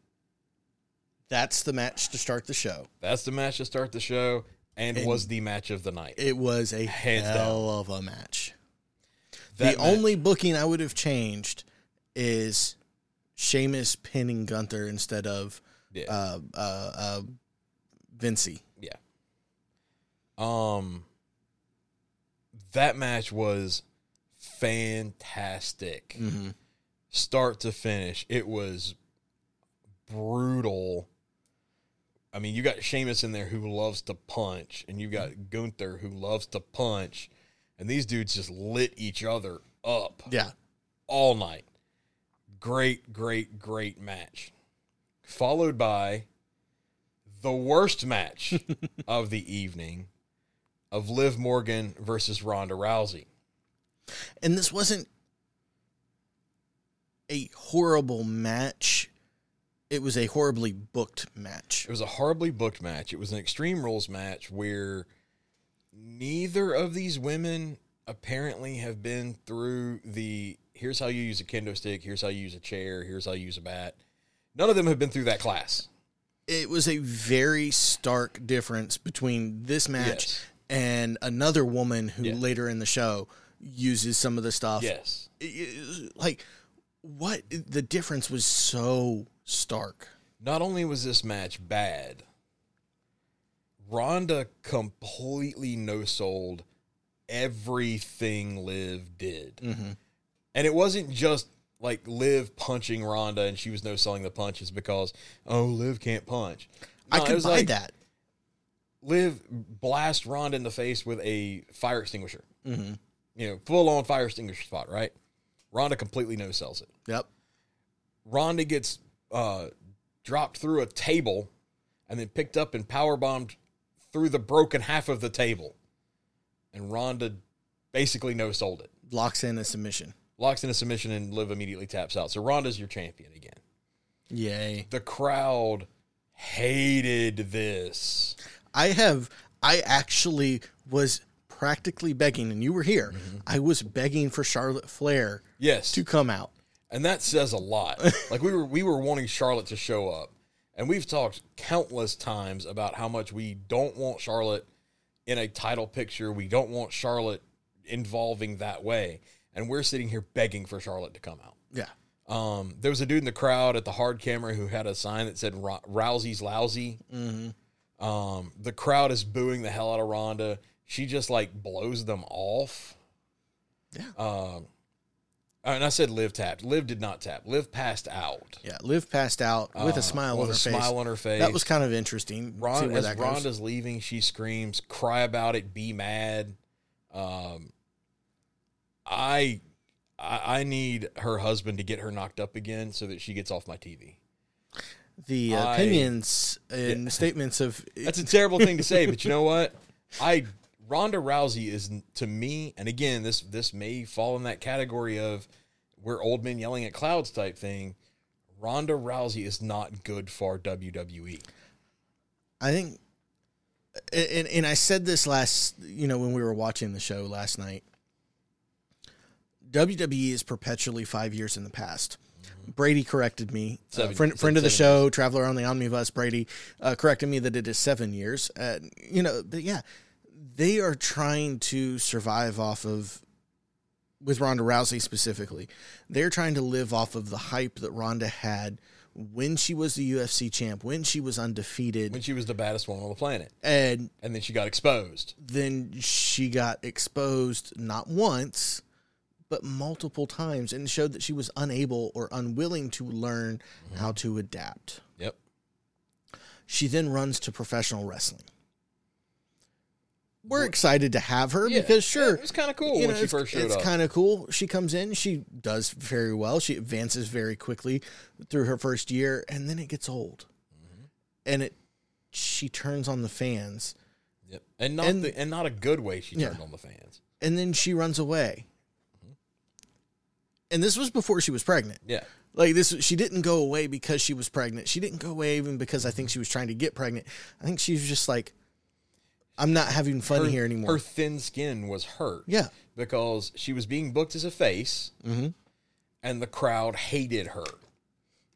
that's the match to start the show. That's the match to start the show and, And- was the match of the night. It was a Hands hell of a match. That the only booking I would have changed is Sheamus pinning Gunther instead of yeah. uh, uh, uh, Vinci. yeah. Um, that match was fantastic. Mm-hmm. start to finish. It was brutal. I mean, you got Sheamus in there who loves to punch, and you got Gunther who loves to punch, and these dudes just lit each other up Yeah. all night. Great, great, great match. Followed by the worst match of the evening of Liv Morgan versus Ronda Rousey. And this wasn't a horrible match. It was a horribly booked match. It was a horribly booked match. It was an Extreme Rules match where neither of these women apparently have been through the here's how you use a kendo stick, here's how you use a chair, here's how you use a bat. None of them have been through that class. It was a very stark difference between this match Yes. and another woman who Yeah. later in the show uses some of the stuff. Yes. Like what the difference was so stark. Not only was this match bad, Ronda completely no sold everything Liv did. Mhm. And it wasn't just like Liv punching Ronda and she was no selling the punches because, oh, Liv can't punch. I No, it could buy like, that. Liv blast Ronda in the face with a fire extinguisher. hmm You know, full on fire extinguisher spot, right? Ronda completely no sells it. Yep. Ronda gets uh, dropped through a table and then picked up and power bombed through the broken half of the table. And Ronda basically no sold it. Locks in a submission. Locks in a submission and Liv immediately taps out. So Ronda's your champion again. Yay. The crowd hated this. I have I actually was practically begging and you were here. I was begging for Charlotte Flair Yes. to come out. And that says a lot. like we were we were wanting Charlotte to show up. And we've talked countless times about how much we don't want Charlotte in a title picture. We don't want Charlotte involving that way. And we're sitting here begging for Charlotte to come out. Yeah. Um, there was a dude in the crowd at the hard camera who had a sign that said "Rou- "Rousey's lousy." Mm-hmm. Um, the crowd is booing the hell out of Ronda. She just like blows them off. Yeah. Um, and I said Liv tapped. Liv did not tap. Liv passed out Yeah. Liv passed out with Uh, a smile with on her a face. smile on her face. That was kind of interesting. Ron, as. Ronda's leaving, she screams, "Cry about it, be mad." Um, I, I, I need her husband to get her knocked up again so that she gets off my TV. the I- opinions and statements of That's a terrible thing to say, but you know what? I Ronda Rousey is to me, and again, this this may fall in that category of we're old men yelling at clouds type thing. Ronda Rousey is not good for. WWE. I think, and, and I said this last, you know, when we were watching the show last night. WWE is perpetually five years in the past. Brady corrected me. Uh, friend, said friend of the seven show, traveler on the omnibus. Brady uh, corrected me that it is seven years. Uh, you know, but yeah, they are trying to survive off of with Ronda Rousey specifically. They're trying to live off of the hype that Ronda had when she was the UFC champ, when she was undefeated, When she was the baddest woman on the planet, and and then she got exposed. then she got exposed not once but multiple times and showed that she was unable or unwilling to learn mm-hmm. how to adapt. Yep. She then runs to professional wrestling. We're excited to have her because sure, it was kind of cool you when know, she first showed it's up. It's kind of cool. She comes in, she does very well. She advances very quickly through her first year, and then it gets old, Mm-hmm. and it she turns on the fans, yep. and not and- the, and not a good way. She Yeah. turned on the fans. and then she runs away. Mm-hmm. And this was before she was pregnant. Yeah, Like this, she didn't go away because she was pregnant. She didn't go away even because I think she was trying to get pregnant. I think she was just like, I'm not having fun her, here anymore. Her thin skin was hurt. Yeah. because she was being booked as a face, Mhm. and the crowd hated her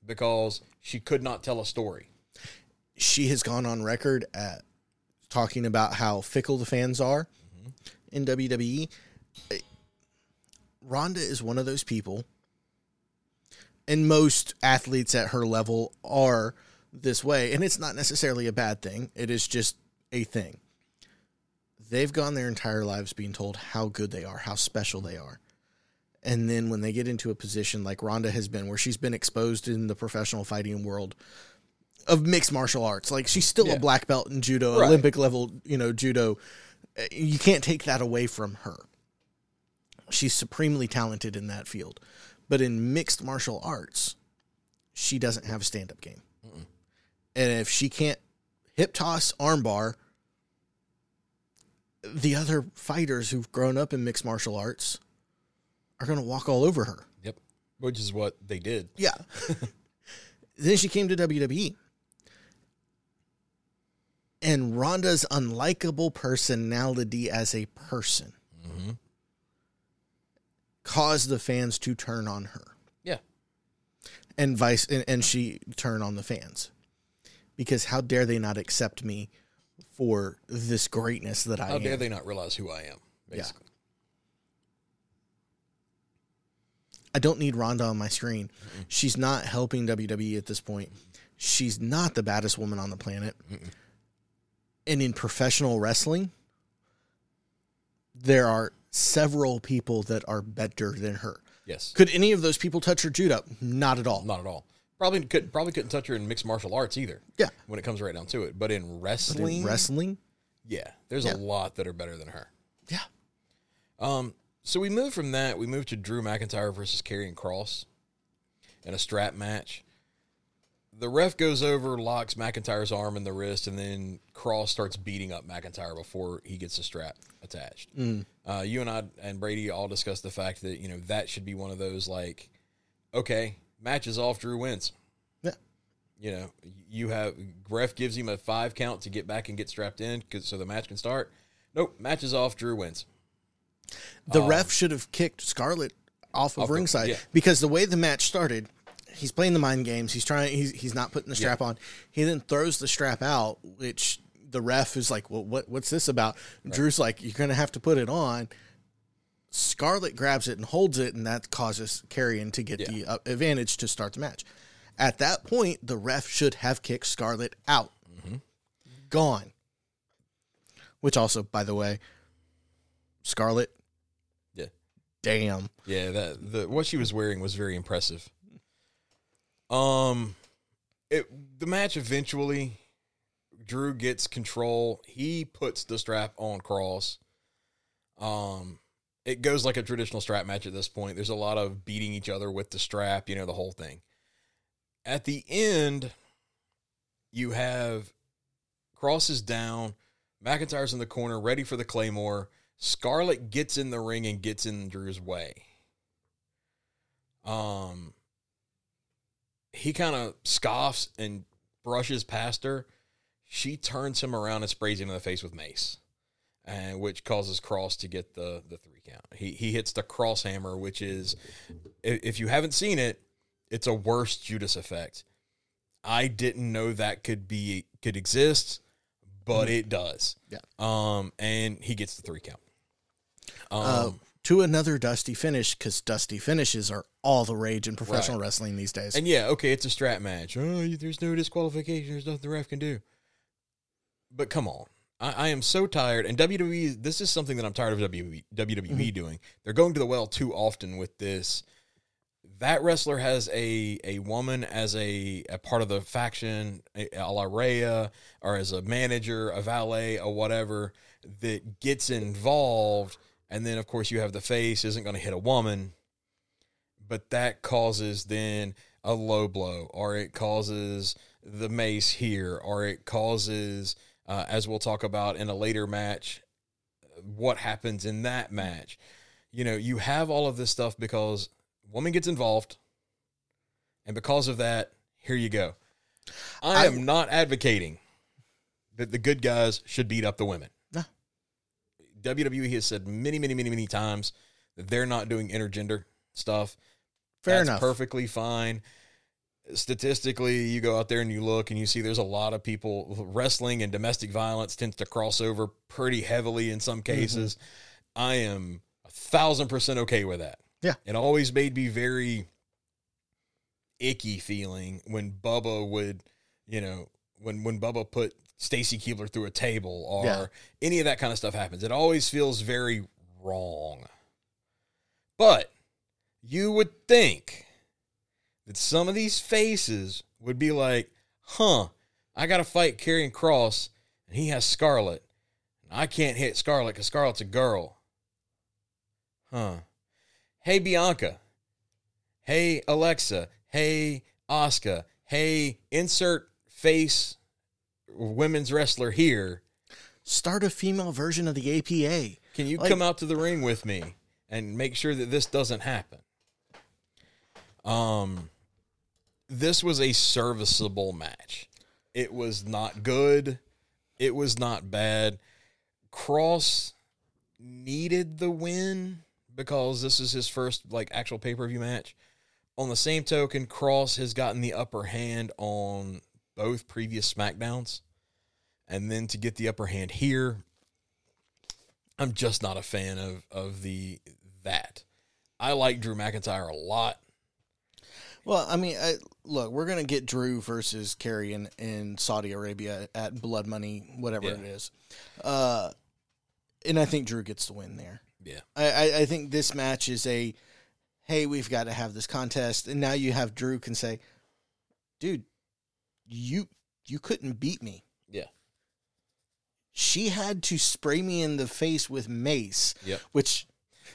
because she could not tell a story. she has gone on record at talking about how fickle the fans are in WWE. Ronda is one of those people, and most athletes at her level are this way. And it's not necessarily a bad thing, it is just a thing. They've gone their entire lives being told how good they are, how special they are. And then when they get into a position like Ronda has been, where she's been exposed in the professional fighting world of mixed martial arts. Like she's still Yeah. a black belt in judo, Right. Olympic level, you know, judo. You can't take that away from her. She's supremely talented in that field. But in mixed martial arts, she doesn't have a stand up game. And if she can't hip toss, armbar. The other fighters who've grown up in mixed martial arts are going to walk all over her. Yep. Which is what they did. Yeah. then she came to WWE. And Ronda's unlikable personality as a person mm-hmm. caused the fans to turn on her. Yeah. And vice and, and she turn on the fans. Because how dare they not accept me for this greatness that I How am? dare they not realize who I am? Basically. I don't need Ronda on my screen. She's not helping WWE at this point. She's not the baddest woman on the planet. And in professional wrestling, there are several people that are better than her. Yes. Could any of those people touch her judo? Not at all. Not at all. Probably could probably couldn't touch her in mixed martial arts either. Yeah. When it comes right down to it, but in But wrestling, in wrestling, yeah, there's Yeah. a lot that are better than her. yeah. Um, so we moved from that. We moved to Drew McIntyre versus Karrion Kross in a strap match. The ref goes over, locks McIntyre's arm in the wrist, and then Kross starts beating up McIntyre before he gets the strap attached. Uh, you and I and Brady all discussed the fact that you know that should be one of those like, okay, match is off, Drew wins. Yeah. You know, you have ref gives him a five count to get back and get strapped in, 'cause- so the match can start. Nope, matches off, Drew wins. The um, ref should have kicked Scarlett off of Off the- ringside yeah. because the way the match started, he's playing the mind games. He's trying. He's he's not putting the strap on. He then throws the strap out, which the ref is like, "Well, what what's this about?" Drew's like, "You're gonna have to put it on." Scarlett grabs it and holds it, and that causes Karrion to get Yeah. the uh, advantage to start the match. At that point, the ref should have kicked Scarlett out. Mm-hmm. Gone. Which also, by the way, Scarlett, Yeah. damn. Yeah, that the what she was wearing was very impressive. Um it the match eventually Drew gets control. He puts the strap on Kross. Um it goes like a traditional strap match at this point. There's a lot of beating each other with the strap, you know, the whole thing. At the end, you have crosses down, McIntyre's in the corner, ready for the Claymore. Scarlett gets in the ring and gets in Drew's way. Um, he kind of scoffs and brushes past her. She turns him around and sprays him in the face with mace, and which causes Kross to get the the three count. He he hits the cross hammer, which is if you haven't seen it, it's a worse Judas effect. I didn't know that could be could exist, but it does. Yeah. Um, and he gets the three count. Um, Uh, to another dusty finish because dusty finishes are all the rage in professional Right. wrestling these days. and yeah, okay, it's a strap match. Oh, there's no disqualification. There's nothing the ref can do. But come on. I, I am so tired. And WWE, this is something that I'm tired of WWE, WWE mm-hmm. doing. They're going to the well too often with this. That wrestler has a, a woman as a, a part of the faction, a, a la Rhea, or as a manager, a valet, or whatever, that gets involved. And then, of course, you have the face isn't going to hit a woman but that causes then a low blow or it causes the mace here or it causes uh, as we'll talk about in a later match what happens in that match you know you have all of this stuff because woman gets involved and because of that here you go i I- am not advocating that the good guys should beat up the women No. WWE has said many, many, many, many times that they're not doing intergender stuff. Fair That's enough. perfectly fine. Statistically, you go out there and you look and you see there's a lot of people wrestling and domestic violence tends to cross over pretty heavily in some Mm-hmm. cases. I am a thousand percent okay with that. Yeah. It always made me very icky feeling when Bubba would, you know, when when Bubba put Stacy Keibler through a table or Yeah. any of that kind of stuff happens. It always feels very wrong. But you would think that some of these faces would be like, huh, I got to fight Karrion Kross and he has Scarlett. And I can't hit Scarlett because Scarlett's a girl. Huh. Hey, Bianca. Hey, Alexa. Hey, Asuka. Hey, insert face women's wrestler here. Start a female version of the APA. Can you Like- come out to the ring with me and make sure that this doesn't happen? Um, this was a serviceable match. It was not good. It was not bad. Kross needed the win because this is his first like actual pay per view match. On the same token, Kross has gotten the upper hand on both previous SmackDowns, and then to get the upper hand here, I'm just not a fan of of the that. I like Drew McIntyre a lot. Well, I mean, I, look, we're gonna get Drew versus Karrion, in Saudi Arabia at Blood Money, whatever Yeah. it is, uh, and I think Drew gets the win there. Yeah. I, I, I think this match is a, hey, we've got to have this contest, and now you have Drew can say, dude, you you couldn't beat me. Yeah. She had to spray me in the face with mace, Yep. which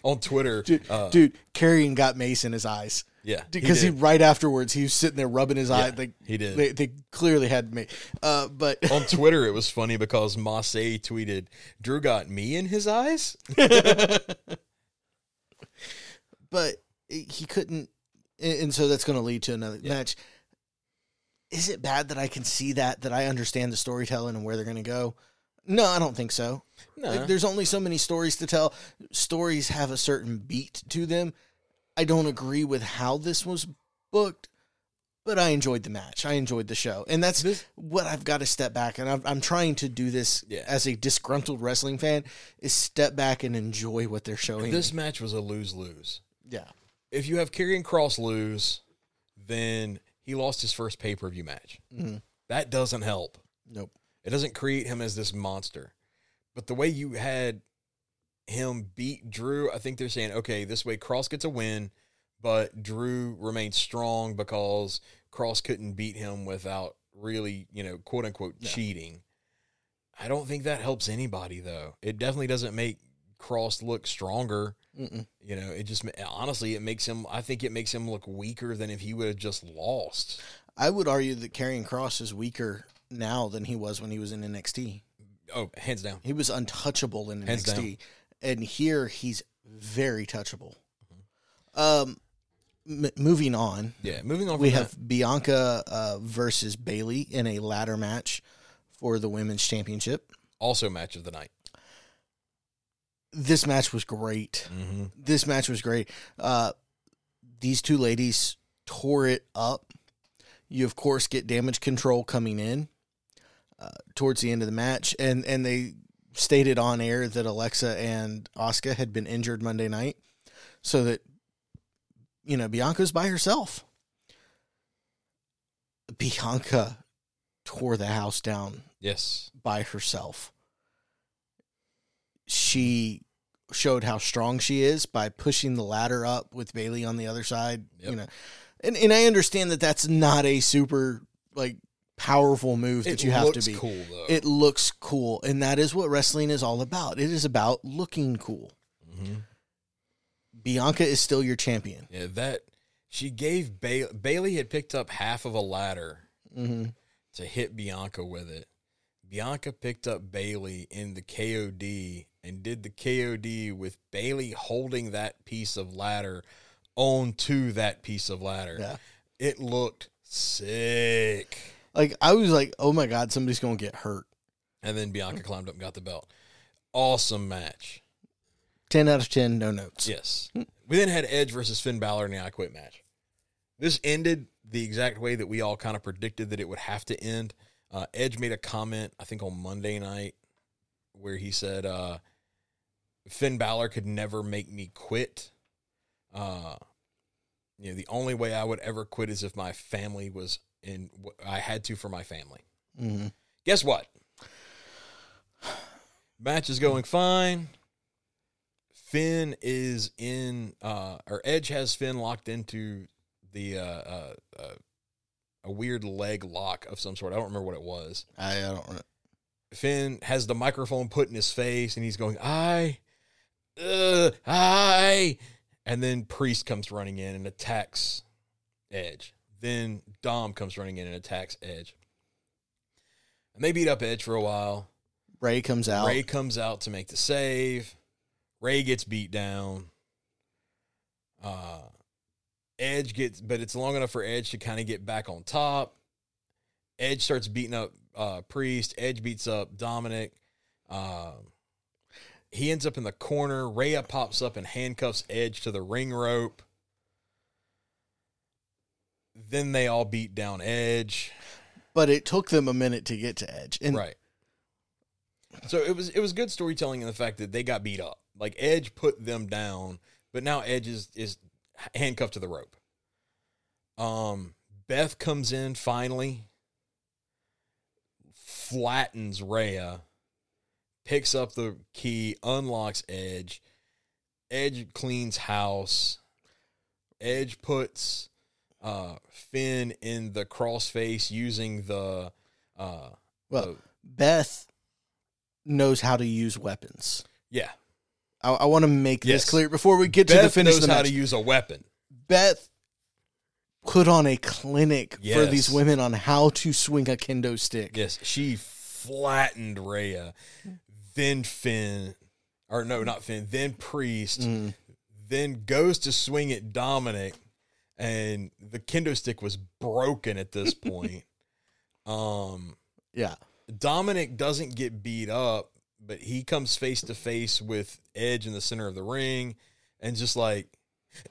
On Twitter, dude, uh, dude, Karrion got mace in his eyes yeah, because he, did. right afterwards he was sitting there rubbing his eye. Yeah, Like he did. They, they clearly had me. Uh, but on Twitter, it was funny because Masse tweeted, "Drew got me in his eyes." but he couldn't, and and so that's going to lead to another Yeah. match. Is it bad that I can see that that I understand the storytelling and where they're going to go? No, I don't think so. No, Like, there's only so many stories to tell. Stories have a certain beat to them. I don't agree with how this was booked, but I enjoyed the match. I enjoyed the show, and that's This- what I've got to step back. And I'm, I'm trying to do this Yeah. as a disgruntled wrestling fan: is step back and enjoy what they're showing. this match was a lose lose. yeah, If you have Karrion Kross lose, then he lost his first pay per view match. Mhm. That doesn't help. nope. It doesn't create him as this monster. But the way you had him beat Drew, I think they're saying, okay, this way Kross gets a win, but Drew remains strong because Kross couldn't beat him without really, you know, quote unquote Yeah. cheating. I don't think that helps anybody though. It definitely doesn't make Kross look stronger. Mm-mm. You know, it just honestly it makes him. I think it makes him look weaker than if he would have just lost. I would argue that Karrion Kross is weaker now than he was when he was in NXT. Oh, hands down. He was untouchable in Hands NXT, and here he's very touchable. Mm-hmm. Um, m- moving on, Yeah. Moving on. we from have Bianca uh, versus Bayley in a ladder match for the women's championship. also match of the night. This match was great. Mm-hmm. This match was great. Uh, these two ladies tore it up. You of course get damage control coming in uh, towards the end of the match, and and they stated on air that Alexa and Asuka had been injured Monday night, so that you know Bianca's by herself. Bianca tore the house down Yes. by herself. She showed how strong she is by pushing the ladder up with Bayley on the other side. Yep. You know, and and I understand that that's not a super like powerful move that It you have to be. cool though. It looks cool, and that is what wrestling is all about. It is about looking cool. Mhm. Bianca is still your champion. Yeah, that she gave Bayley. Bayley had picked up half of a ladder Mm-hmm. to hit Bianca with it. Bianca picked up Bayley in the KOD and did the KOD with Bayley holding that piece of ladder onto that piece of ladder. Yeah. It looked sick. Like I was like, oh my god, somebody's gonna get hurt. And then Bianca climbed up and got the belt. Awesome match. Ten out of ten, no notes. Yes. We then had Edge versus Finn Balor in the I Quit match. This ended the exact way that we all kind of predicted that it would have to end. Uh, Edge made a comment, I think on Monday night, where he said, uh, Finn Balor could never make me quit. Uh, you know, the only way I would ever quit is if my family was in, I had to for my family. hmm Guess what? Match is going fine. Finn is in, uh, or Edge has Finn locked into the uh, uh, uh, a weird leg lock of some sort. I don't remember what it was. I, I don't. re- Finn has the microphone put in his face, and he's going, "I, uh, I," and then Priest comes running in and attacks Edge. Then Dom comes running in and attacks Edge. And they beat up Edge for a while. Rey comes out. Rey comes out to make the save. Rey gets beat down. Uh, Edge gets, but it's long enough for Edge to kind of get back on top. Edge starts beating up uh, Priest. Edge beats up Dominic. Um, he ends up in the corner. Rhea pops up and handcuffs Edge to the ring rope. Then they all beat down Edge. but it took them a minute to get to Edge. And right. So it was it was good storytelling in the fact that they got beat up. Like Edge put them down, but now Edge is is handcuffed to the rope. Um, Beth comes in finally, flattens Rhea, picks up the key, unlocks Edge. Edge cleans house. Edge puts uh, Finn in the crossface using the uh, well, the- Beth knows how to use weapons. yeah. I, I want to make Yes. this clear before we get to the Beth finish knows the how to use a weapon. Beth put on a clinic for these women on how to swing a kendo stick. Yes, she flattened Rhea, then Finn, or no, not Finn, then Priest, Mm. then goes to swing at Dominic, and the kendo stick was broken at this point. um, Yeah. Dominic doesn't get beat up, but he comes face to face with Edge in the center of the ring, and just like,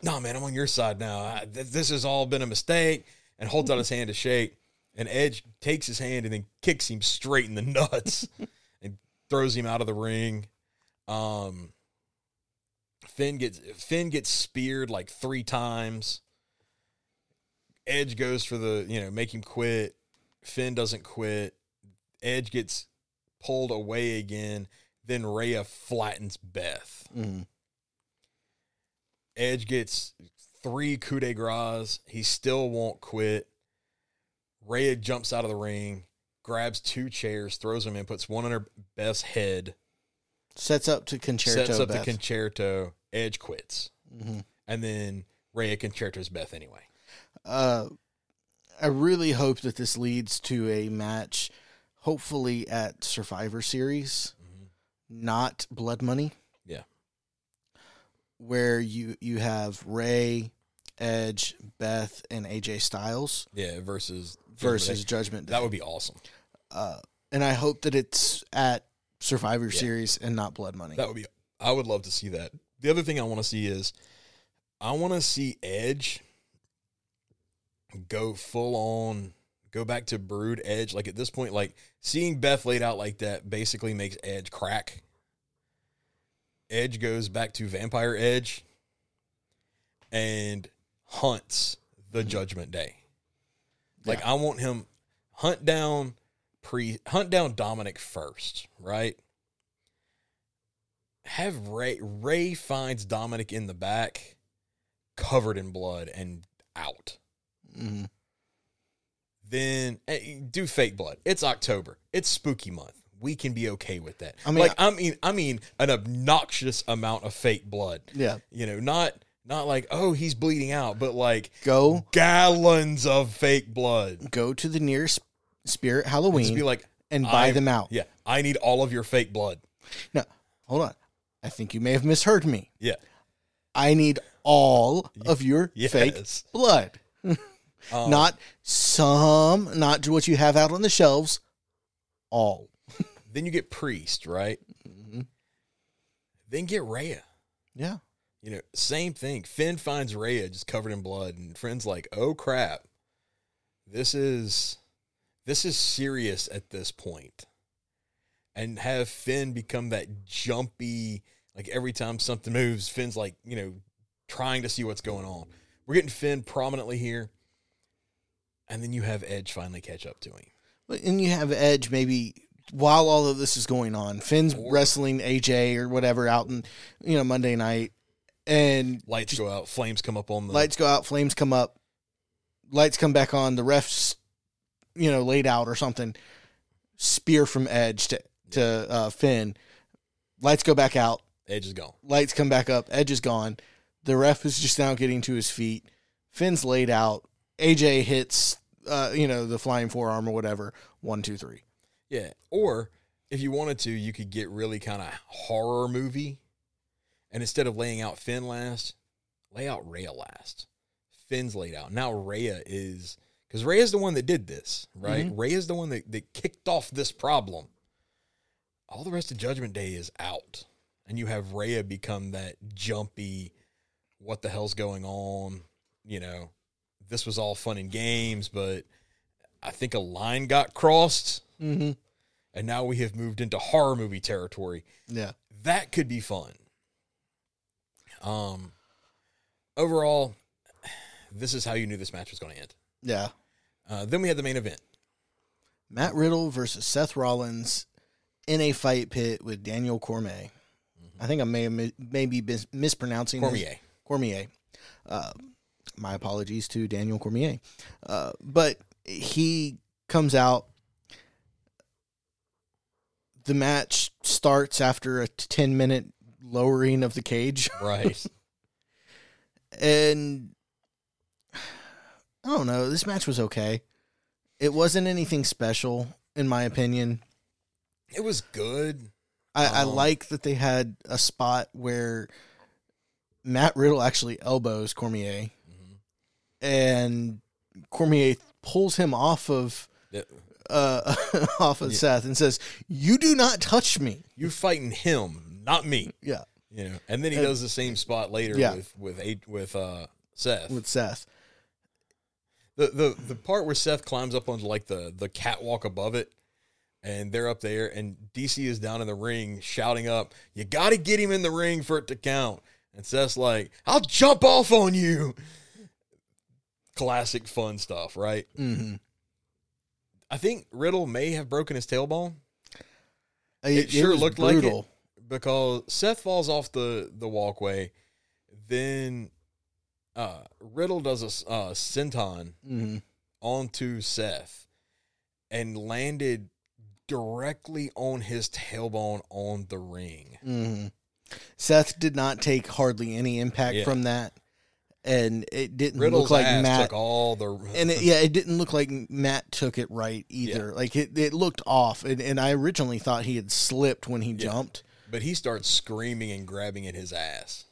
"No, man, I'm on your side now. I, th- this has all been a mistake." And holds out his hand to shake, and Edge takes his hand and then kicks him straight in the nuts and throws him out of the ring. Um, Finn gets Finn gets speared like three times. Edge goes for the you know make him quit. Finn doesn't quit. Edge gets pulled away again. Then Rhea flattens Beth. Mm. Edge gets three coup de grace. He still won't quit. Rhea jumps out of the ring, grabs two chairs, throws them in, puts one on her Beth's head, Sets up to concerto. sets up Beth. the concerto. Edge quits. Mhm. And then Rhea concertos Beth anyway. Uh, I really hope that this leads to a match, hopefully at Survivor Series, not Blood Money. Yeah. Where you you have Rey, Edge, Beth, and AJ Styles Yeah, versus versus Judgment Day. that would be awesome. uh, and I hope that it's at Survivor Yeah. Series and not Blood Money. That would be. I would love to see that. The other thing I want to see is, I want to see Edge go full on, go back to Brood Edge. Like at this point, like seeing Beth laid out like that basically makes Edge crack. Edge goes back to Vampire Edge and hunts the mm-hmm. Judgment Day. Like I want him hunt down pre hunt down Dominic first, right? Have Rey Rey finds Dominic in the back, covered in blood and out. Mhm. Then eh, do fake blood. It's October. It's spooky month. We can be okay with that. I mean, like I mean, I mean, an obnoxious amount of fake blood. Yeah, You know, not not like oh he's bleeding out, but like go gallons of fake blood. go to the nearest Spirit Just Halloween be like, and buy I- them out. yeah, I need all of your fake blood. No, hold on. I think you may have misheard me. Yeah, I need all of your yes. fake blood. Um, not some, not what you have out on the shelves. All. then you get priest, right? Mhm. Then get Rhea. Yeah. You know, same thing. Finn finds Rhea just covered in blood, and Finn's like, "Oh crap, this is this is serious at this point." And have Finn become that jumpy, like every time something moves, Finn's like, you know, trying to see what's going on. We're getting Finn prominently here, and then you have Edge finally catch up to him. And you have Edge maybe while all of this is going on. Finn's Or- wrestling AJ or whatever out in you know Monday night, and Lights go out, flames come up on the lights go out, flames come up, lights come back on. The refs, you know, laid out or something. Spear from Edge to to uh, Finn. Lights go back out. Edge is gone. Lights come back up. Edge is gone. The ref is just now getting to his feet. Finn's laid out. AJ hits, uh, you know, the flying forearm or whatever. One, two, three. Yeah. Or if you wanted to, you could get really kind of horror movie. And instead of laying out Finn last, lay out Rhea last. Finn's laid out. Now Rhea is because Rhea's the one that did this, right? Rhea's the one that, that kicked off this problem. All the rest of Judgment Day is out. And you have Rhea become that jumpy, what the hell's going on? You know, this was all fun and games, but I think a line got crossed Mm-hmm. and now we have moved into horror movie territory. Yeah. That could be fun. Um, overall, this is how you knew this match was going to end. Yeah. Uh, then we had the main event. Matt Riddle versus Seth Rollins in a fight pit with Daniel Cormier. I think I may have maybe mis- mispronouncing his- Cormier. Cormier. Uh, my apologies to Daniel Cormier. Uh, but he comes out. The match starts after a 10 minute lowering of the cage. Right. And I don't know. This match was okay. It wasn't anything special, in my opinion. it was good. I, I Um, like that they had a spot where Matt Riddle actually elbows Cormier, and Cormier pulls him off of Yeah. uh, off of Seth and says, "You do not touch me." You're fighting him, not me. Yeah, You know, and then he And- does the same spot later Yeah. with with a, with uh Seth. with Seth. the the the part where Seth climbs up onto like the the catwalk above it, and they're up there, and DC is down in the ring shouting up, "You got to get him in the ring for it to count." And Seth's like, "I'll jump off on you." Classic fun stuff, right? hmm I think Riddle may have broken his tailbone It, sure was looked like it. brutal. because Seth falls off the the walkway, then uh, Riddle does a uh, senton hmm onto Seth and landed directly on his tailbone on the ring. hmm Seth did not take hardly any impact Yeah. from that, and it didn't Riddle's look like Matt. took all the and it, yeah, it didn't look like Matt took it right either. Like it, it looked off, and, and I originally thought he had slipped when he jumped. but he starts screaming and grabbing at his ass.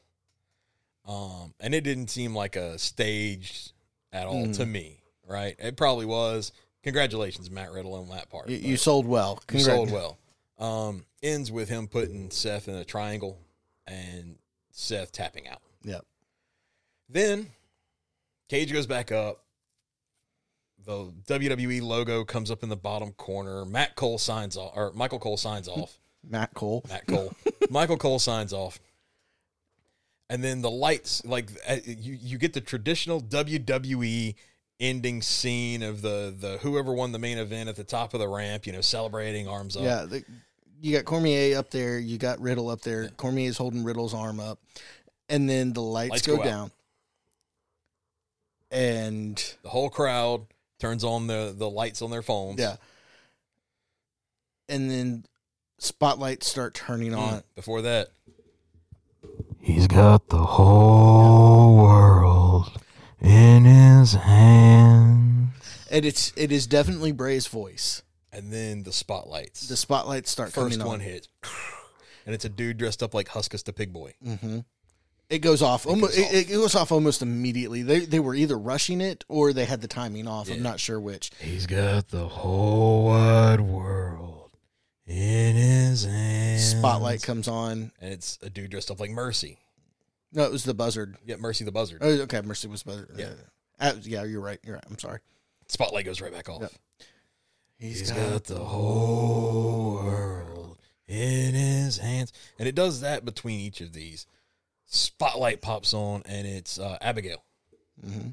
Um, and it didn't seem like a staged at all Mm. to me, right? It probably was. Congratulations, Matt Riddle, on that part. You, you sold well. You sold well. Um, ends with him putting Seth in a triangle and Seth tapping out. Yep. Then Cage goes back up. The WWE logo comes up in the bottom corner. Matt Cole signs off, or Michael Cole signs off. Matt Cole. Matt Cole. Michael Cole signs off. And then the lights, like uh, you, you get the traditional WWE ending scene of the the whoever won the main event at the top of the ramp, you know, celebrating arms up. Yeah, the, you got Cormier up there. You got Riddle up there. Cormier is holding Riddle's arm up, and then the lights, Lights go, go down, and The whole crowd turns on the the lights on their phones. yeah, and then spotlights start turning Mm. on. Before that, He's got the whole world in his hands. and it's it is definitely Bray's voice. and then the spotlights. The spotlights start first coming one on. hits, and it's a dude dressed up like Huskus the Pig Boy. hmm It goes off. almost, goes it, it goes off almost immediately. They they were either rushing it or they had the timing off. Yeah. I'm not sure which. He's got the whole wide world in his hands. Spotlight comes on. and it's a dude dressed up like Mercy. No, it was the buzzard. Yeah, Mercy the Buzzard. Oh, okay. Mercy was buzzard. Yeah. Uh, yeah, you're right. You're right. I'm sorry. Spotlight goes right back off. Yep. He's got the whole world in his hands, and it does that between each of these. Spotlight pops on, and it's uh, Abigail. hmm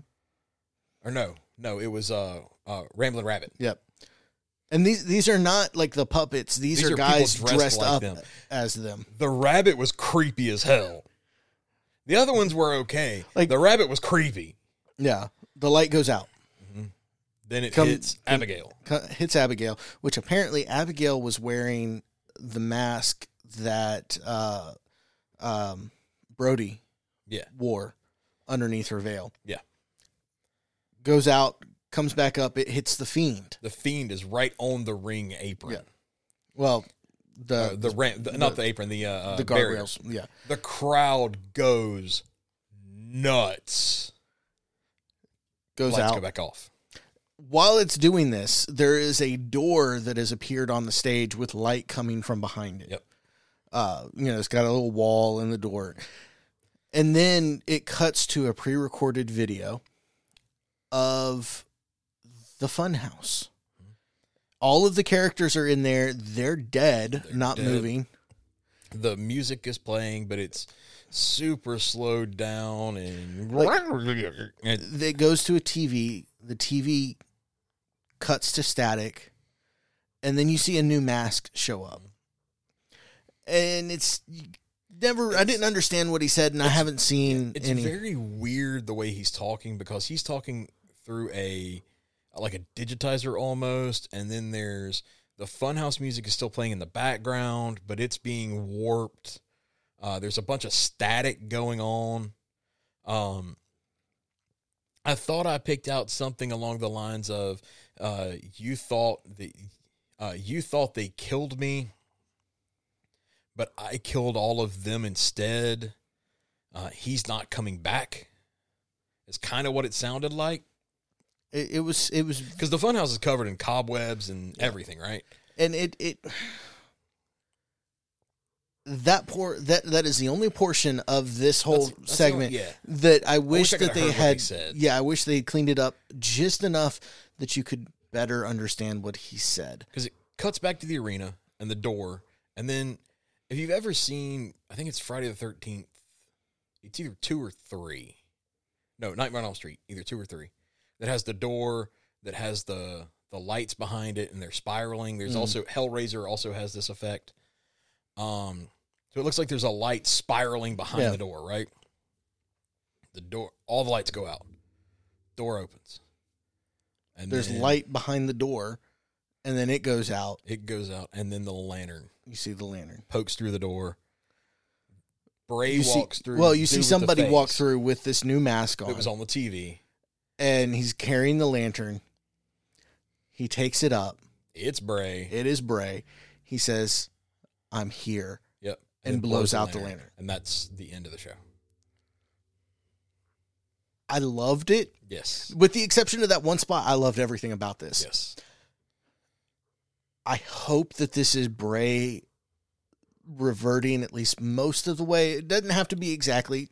Or no, no, it was uh, uh, Ramblin' Rabbit. Yep. And these these are not like the puppets. These, These are, are guys dressed dressed, like up them. as them. The rabbit was creepy as hell. The other ones were okay. Like- the rabbit was creepy. Yeah. The light goes out. Then it Come- hits Abigail. Co- Hits Abigail, which apparently Abigail was wearing the mask that uh, um, Brody Yeah, wore underneath her veil. yeah. Goes out, comes back up. It hits the fiend. The fiend is right on the ring apron. Yeah. Well, the Uh, the, ramp, the, not the apron, the uh, uh, the guardrails. Yeah. The crowd goes nuts. Goes Lights out. go back off. While it's doing this, there is a door that has appeared on the stage with light coming from behind it. Yep. Uh, you know, it's got a little wall in the door. And then it cuts to a pre-recorded video of the funhouse. All of the characters are in there. They're dead, They're not dead. moving. The music is playing, but it's super slowed down and, and It goes to a TV. The TV cuts to static, and then you see a new mask show up. And it's never. I didn't understand what he said, and I haven't seen it's any. very weird the way he's talking because he's talking through a like a digitizer almost, and then there's the funhouse music is still playing in the background, but it's being warped. Uh, there's a bunch of static going on. Um, I thought I picked out something along the lines of, uh, "You thought that uh, you thought they killed me, but I killed all of them instead." Uh, he's not coming back. It's kind of what it sounded like It, it was. It was, because the funhouse is covered in cobwebs and everything, right? and it. It. That por that that is the only portion of this whole That's- that's segment only- yeah. that I wish, I that could've they heard what he had. Yeah, I wish they cleaned it up just enough that you could better understand what he said. because it cuts back to the arena and the door, and then if you've ever seen, I think it's Friday the Thirteenth. It's either two or three. No, Nightmare on Elm Street, either two or three. That has the door that has the the lights behind it, and they're spiraling. There's Mm. also Hellraiser also has this effect. Um, so it looks like there's a light spiraling behind Yeah. the door, right? The door, all the lights go out. Door opens. And There's then light behind the door, and then it goes out. It goes out, and then the lantern You see the lantern. pokes through the door. Bray You see, walks through. well, you dude see with the somebody walk face through with this new mask on, That was on the TV. and he's carrying the lantern. He takes it up. It's Bray. It is Bray. He says, "I'm here," yep. and it blows out the lantern. And that's the end of the show. I loved it, Yes. with the exception of that one spot. I loved everything about this. Yes. I hope that this is Bray reverting at least most of the way. It doesn't have to be exactly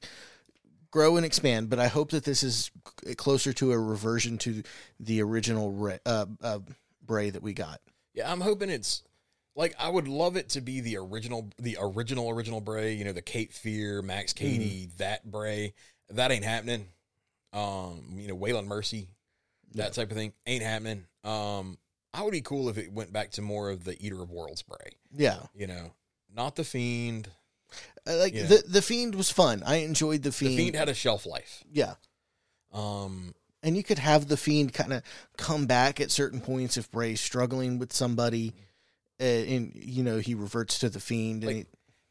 grow and expand, but I hope that this is closer to a reversion to the original uh, uh, Bray that we got. Yeah, I'm hoping it's like I would love it to be the original, the original, original Bray. You know, the Cape Fear, Max Cady, Mm-hmm. that Bray. That ain't happening. Um, you know, Waylon Mercy, that Yeah. type of thing ain't happening. Um, I would be cool if it went back to more of the Eater of Worlds Bray. Yeah, You know, not the Fiend. I like the the Fiend was fun. I enjoyed the Fiend. The Fiend had a shelf life. yeah, Um, and you could have the Fiend kind of come back at certain points if Bray's struggling with somebody, uh, and you know he reverts to the Fiend. Like-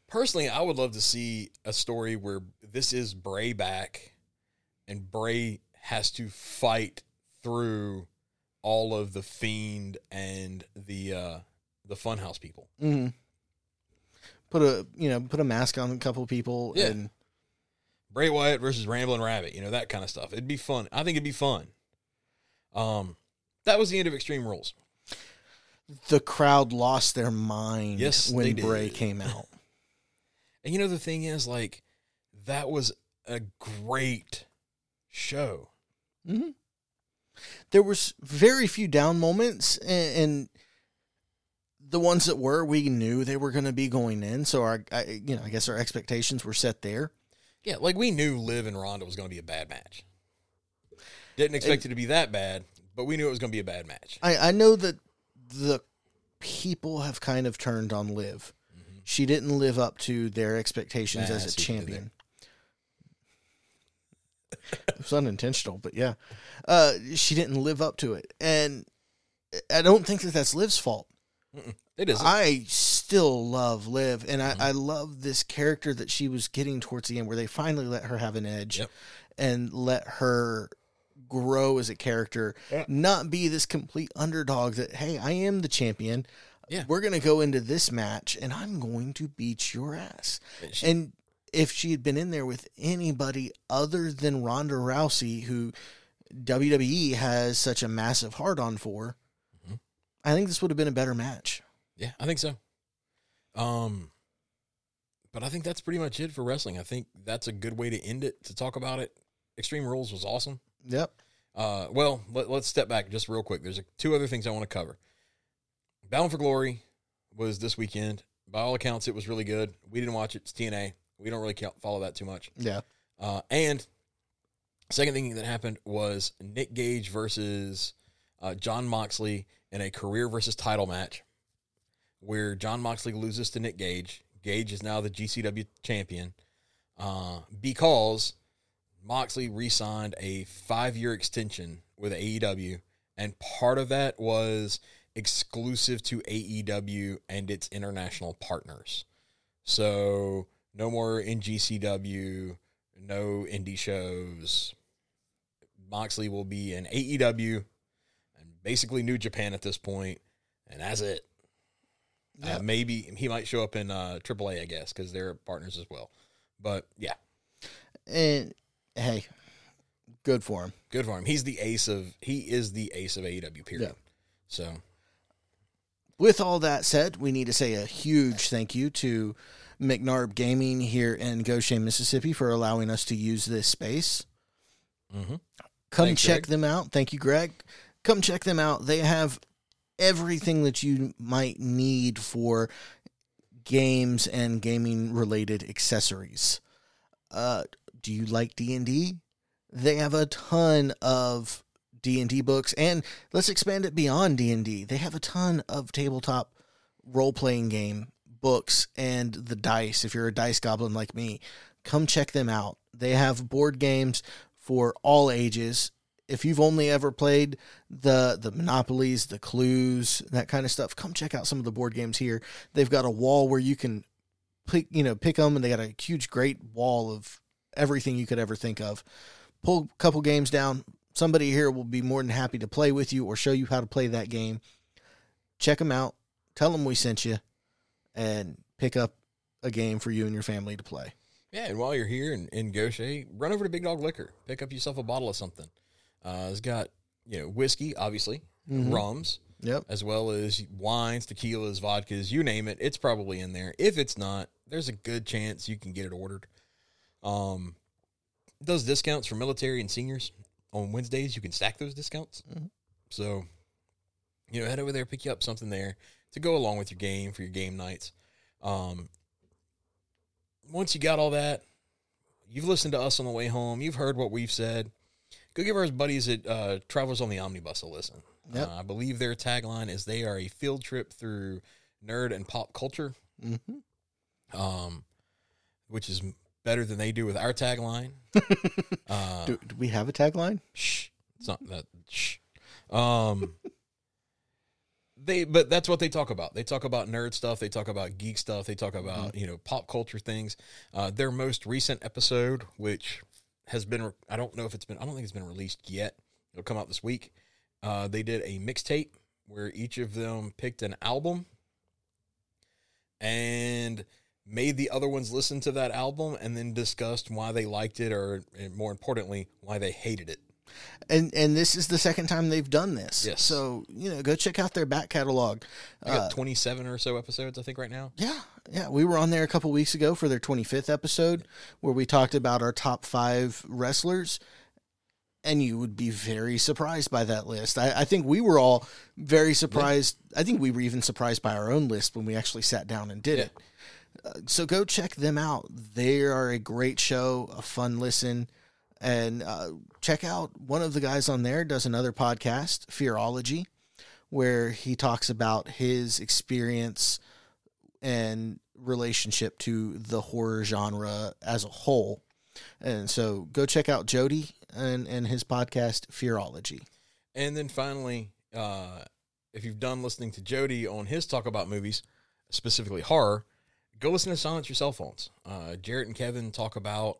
personally, I would love to see a story where this is Bray back, and Bray has to fight through all of the Fiend and the uh, the Funhouse people. mhm. put a you know put a mask on a couple people Yeah. and Bray Wyatt versus Ramblin' Rabbit, you know that kind of stuff. It'd be fun. I think it'd be fun. Um, that was the end of Extreme Rules. the crowd lost their mind Yes, when Bray came out. And you know the thing is, like, that was a great show. hmm There was very few down moments, and, and the ones that were, we knew they were going to be going in. So our, I, you know, I guess our expectations were set there. Yeah, like we knew Liv and Ronda was going to be a bad match. Didn't expect it to be that bad, but we knew it was going to be a bad match. I, I know that the people have kind of turned on Liv. Mm-hmm. She didn't live up to their expectations Nah, as a see what you did champion. It was unintentional, but yeah, uh, she didn't live up to it, and I don't think that that's Liv's fault. It is. I still love Liv, and Mm-hmm. I, I love this character that she was getting towards the end, where they finally let her have an edge Yep. and let her grow as a character, Yeah. not be this complete underdog. That hey, I am the champion. Yeah. we're gonna go into this match, and I'm going to beat your ass. And she- And if she had been in there with anybody other than Ronda Rousey, who WWE has such a massive hard on for, Mhm. I think this would have been a better match. Yeah, I think so. Um, but I think that's pretty much it for wrestling. I think that's a good way to end it. To talk about it, Extreme Rules was awesome. Yep. Uh, well, let, let's step back just real quick. There's a, two other things I want to cover. Bound for Glory was this weekend. By all accounts, it was really good. We didn't watch it. It's TNA. We don't really follow that too much. Yeah. Uh, and second thing that happened was Nick Gage versus uh, Jon Moxley in a career versus title match, where Jon Moxley loses to Nick Gage. Gage is now the GCW champion uh, because Moxley re-signed a five-year extension with AEW, and part of that was exclusive to AEW and its international partners. So no more NGCW, no indie shows. Moxley will be in AEW and basically New Japan at this point, and that's it. Uh, maybe he might show up in uh, AAA, I guess, because they're partners as well. But yeah, And hey, good for him. good for him. He's the ace of he is the ace of AEW. Period. Yeah. So With all that said, we need to say a huge thank you to McNarb Gaming here in Gautier, Mississippi for allowing us to use this space. mhm. Come Thanks, check Greg. them out. Thank you, Greg. Come check them out. They have everything that you might need for games and gaming related accessories. Uh, do you like D&D? They have a ton of D&D books and let's expand it beyond D&D. They have a ton of tabletop role-playing game books and the dice. If you're a dice goblin like me, come check them out. They have board games for all ages. If you've only ever played the the monopolies, the clues, that kind of stuff, come check out some of the board games here. They've got a wall where you can pick, you know, pick them, and they got a huge, great wall of everything you could ever think of. Pull a couple games down. Somebody here will be more than happy to play with you or show you how to play that game. Check them out. Tell them we sent you, and pick up a game for you and your family to play. Yeah, and while you're here in, in Gautier, run over to Big Dog Liquor. Pick up yourself a bottle of something. Uh, it's got, you know, whiskey, obviously, Mhm. rums, Yep. as well as wines, tequilas, vodkas, you name it. It's probably in there. If it's not, there's a good chance you can get it ordered. Um, those discounts for military and seniors on Wednesdays, you can stack those discounts. Mhm. So, you know, head over there, pick you up something there to go along with your game for your game nights. Um, once you got all that, you've listened to us on the way home. You've heard what we've said. Go give our buddies at uh, Travelers on the Omnibus a listen. Yep. Uh, I believe their tagline is they are a field trip through nerd and pop culture, Mm-hmm. um, which is better than they do with our tagline. uh, Do, do we have a tagline? shh, it's not that. Shh. Um, they, but that's what they talk about. They talk about nerd stuff. They talk about geek stuff. They talk about you know pop culture things. Uh, their most recent episode, which has been, re- I don't know if it's been, I don't think it's been released yet. It'll come out this week. Uh, they did a mixtape where each of them picked an album and made the other ones listen to that album and then discussed why they liked it or and more importantly why they hated it And and this is the second time they've done this. Yes. So you know, go check out their back catalog. Got Uh, 27 or so episodes i think right now yeah, yeah. We were on there a couple weeks ago for their 25th episode, where we talked about our top five wrestlers. And you would be very surprised by that list. I, I think we were all very surprised. I think we were even surprised by our own list when we actually sat down and did Yeah. it. Uh, so go check them out. They are a great show, a fun listen. And uh, check out one of the guys on there does another podcast, Fearology, where he talks about his experience and relationship to the horror genre as a whole. And so go check out Jody and, and his podcast, Fearology. and then finally uh, if you've done listening to jody on his talk about movies specifically horror go listen to silence your cell phones uh, jarrett and kevin talk about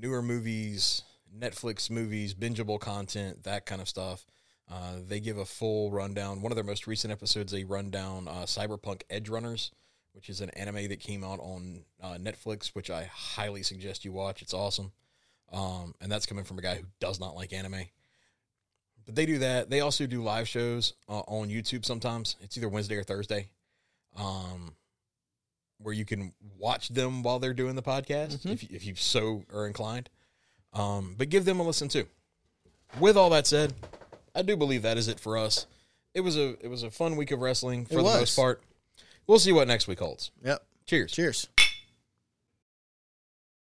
newer movies netflix movies bingeable content that kind of stuff Uh, they give a full rundown. One of their most recent episodes, they run down uh, Cyberpunk Edgerunners, which is an anime that came out on uh, Netflix, which I highly suggest you watch. It's awesome. Um, and that's coming from a guy who does not like anime. But they do that. They also do live shows uh, on YouTube sometimes. It's either Wednesday or Thursday, um, where you can watch them while they're doing the podcast if, you- if you so are inclined. Um, but give them a listen too. With all that said, I do believe that is it for us. It was a it was a fun week of wrestling for the most part. We'll see what next week holds. Yep. Cheers. Cheers.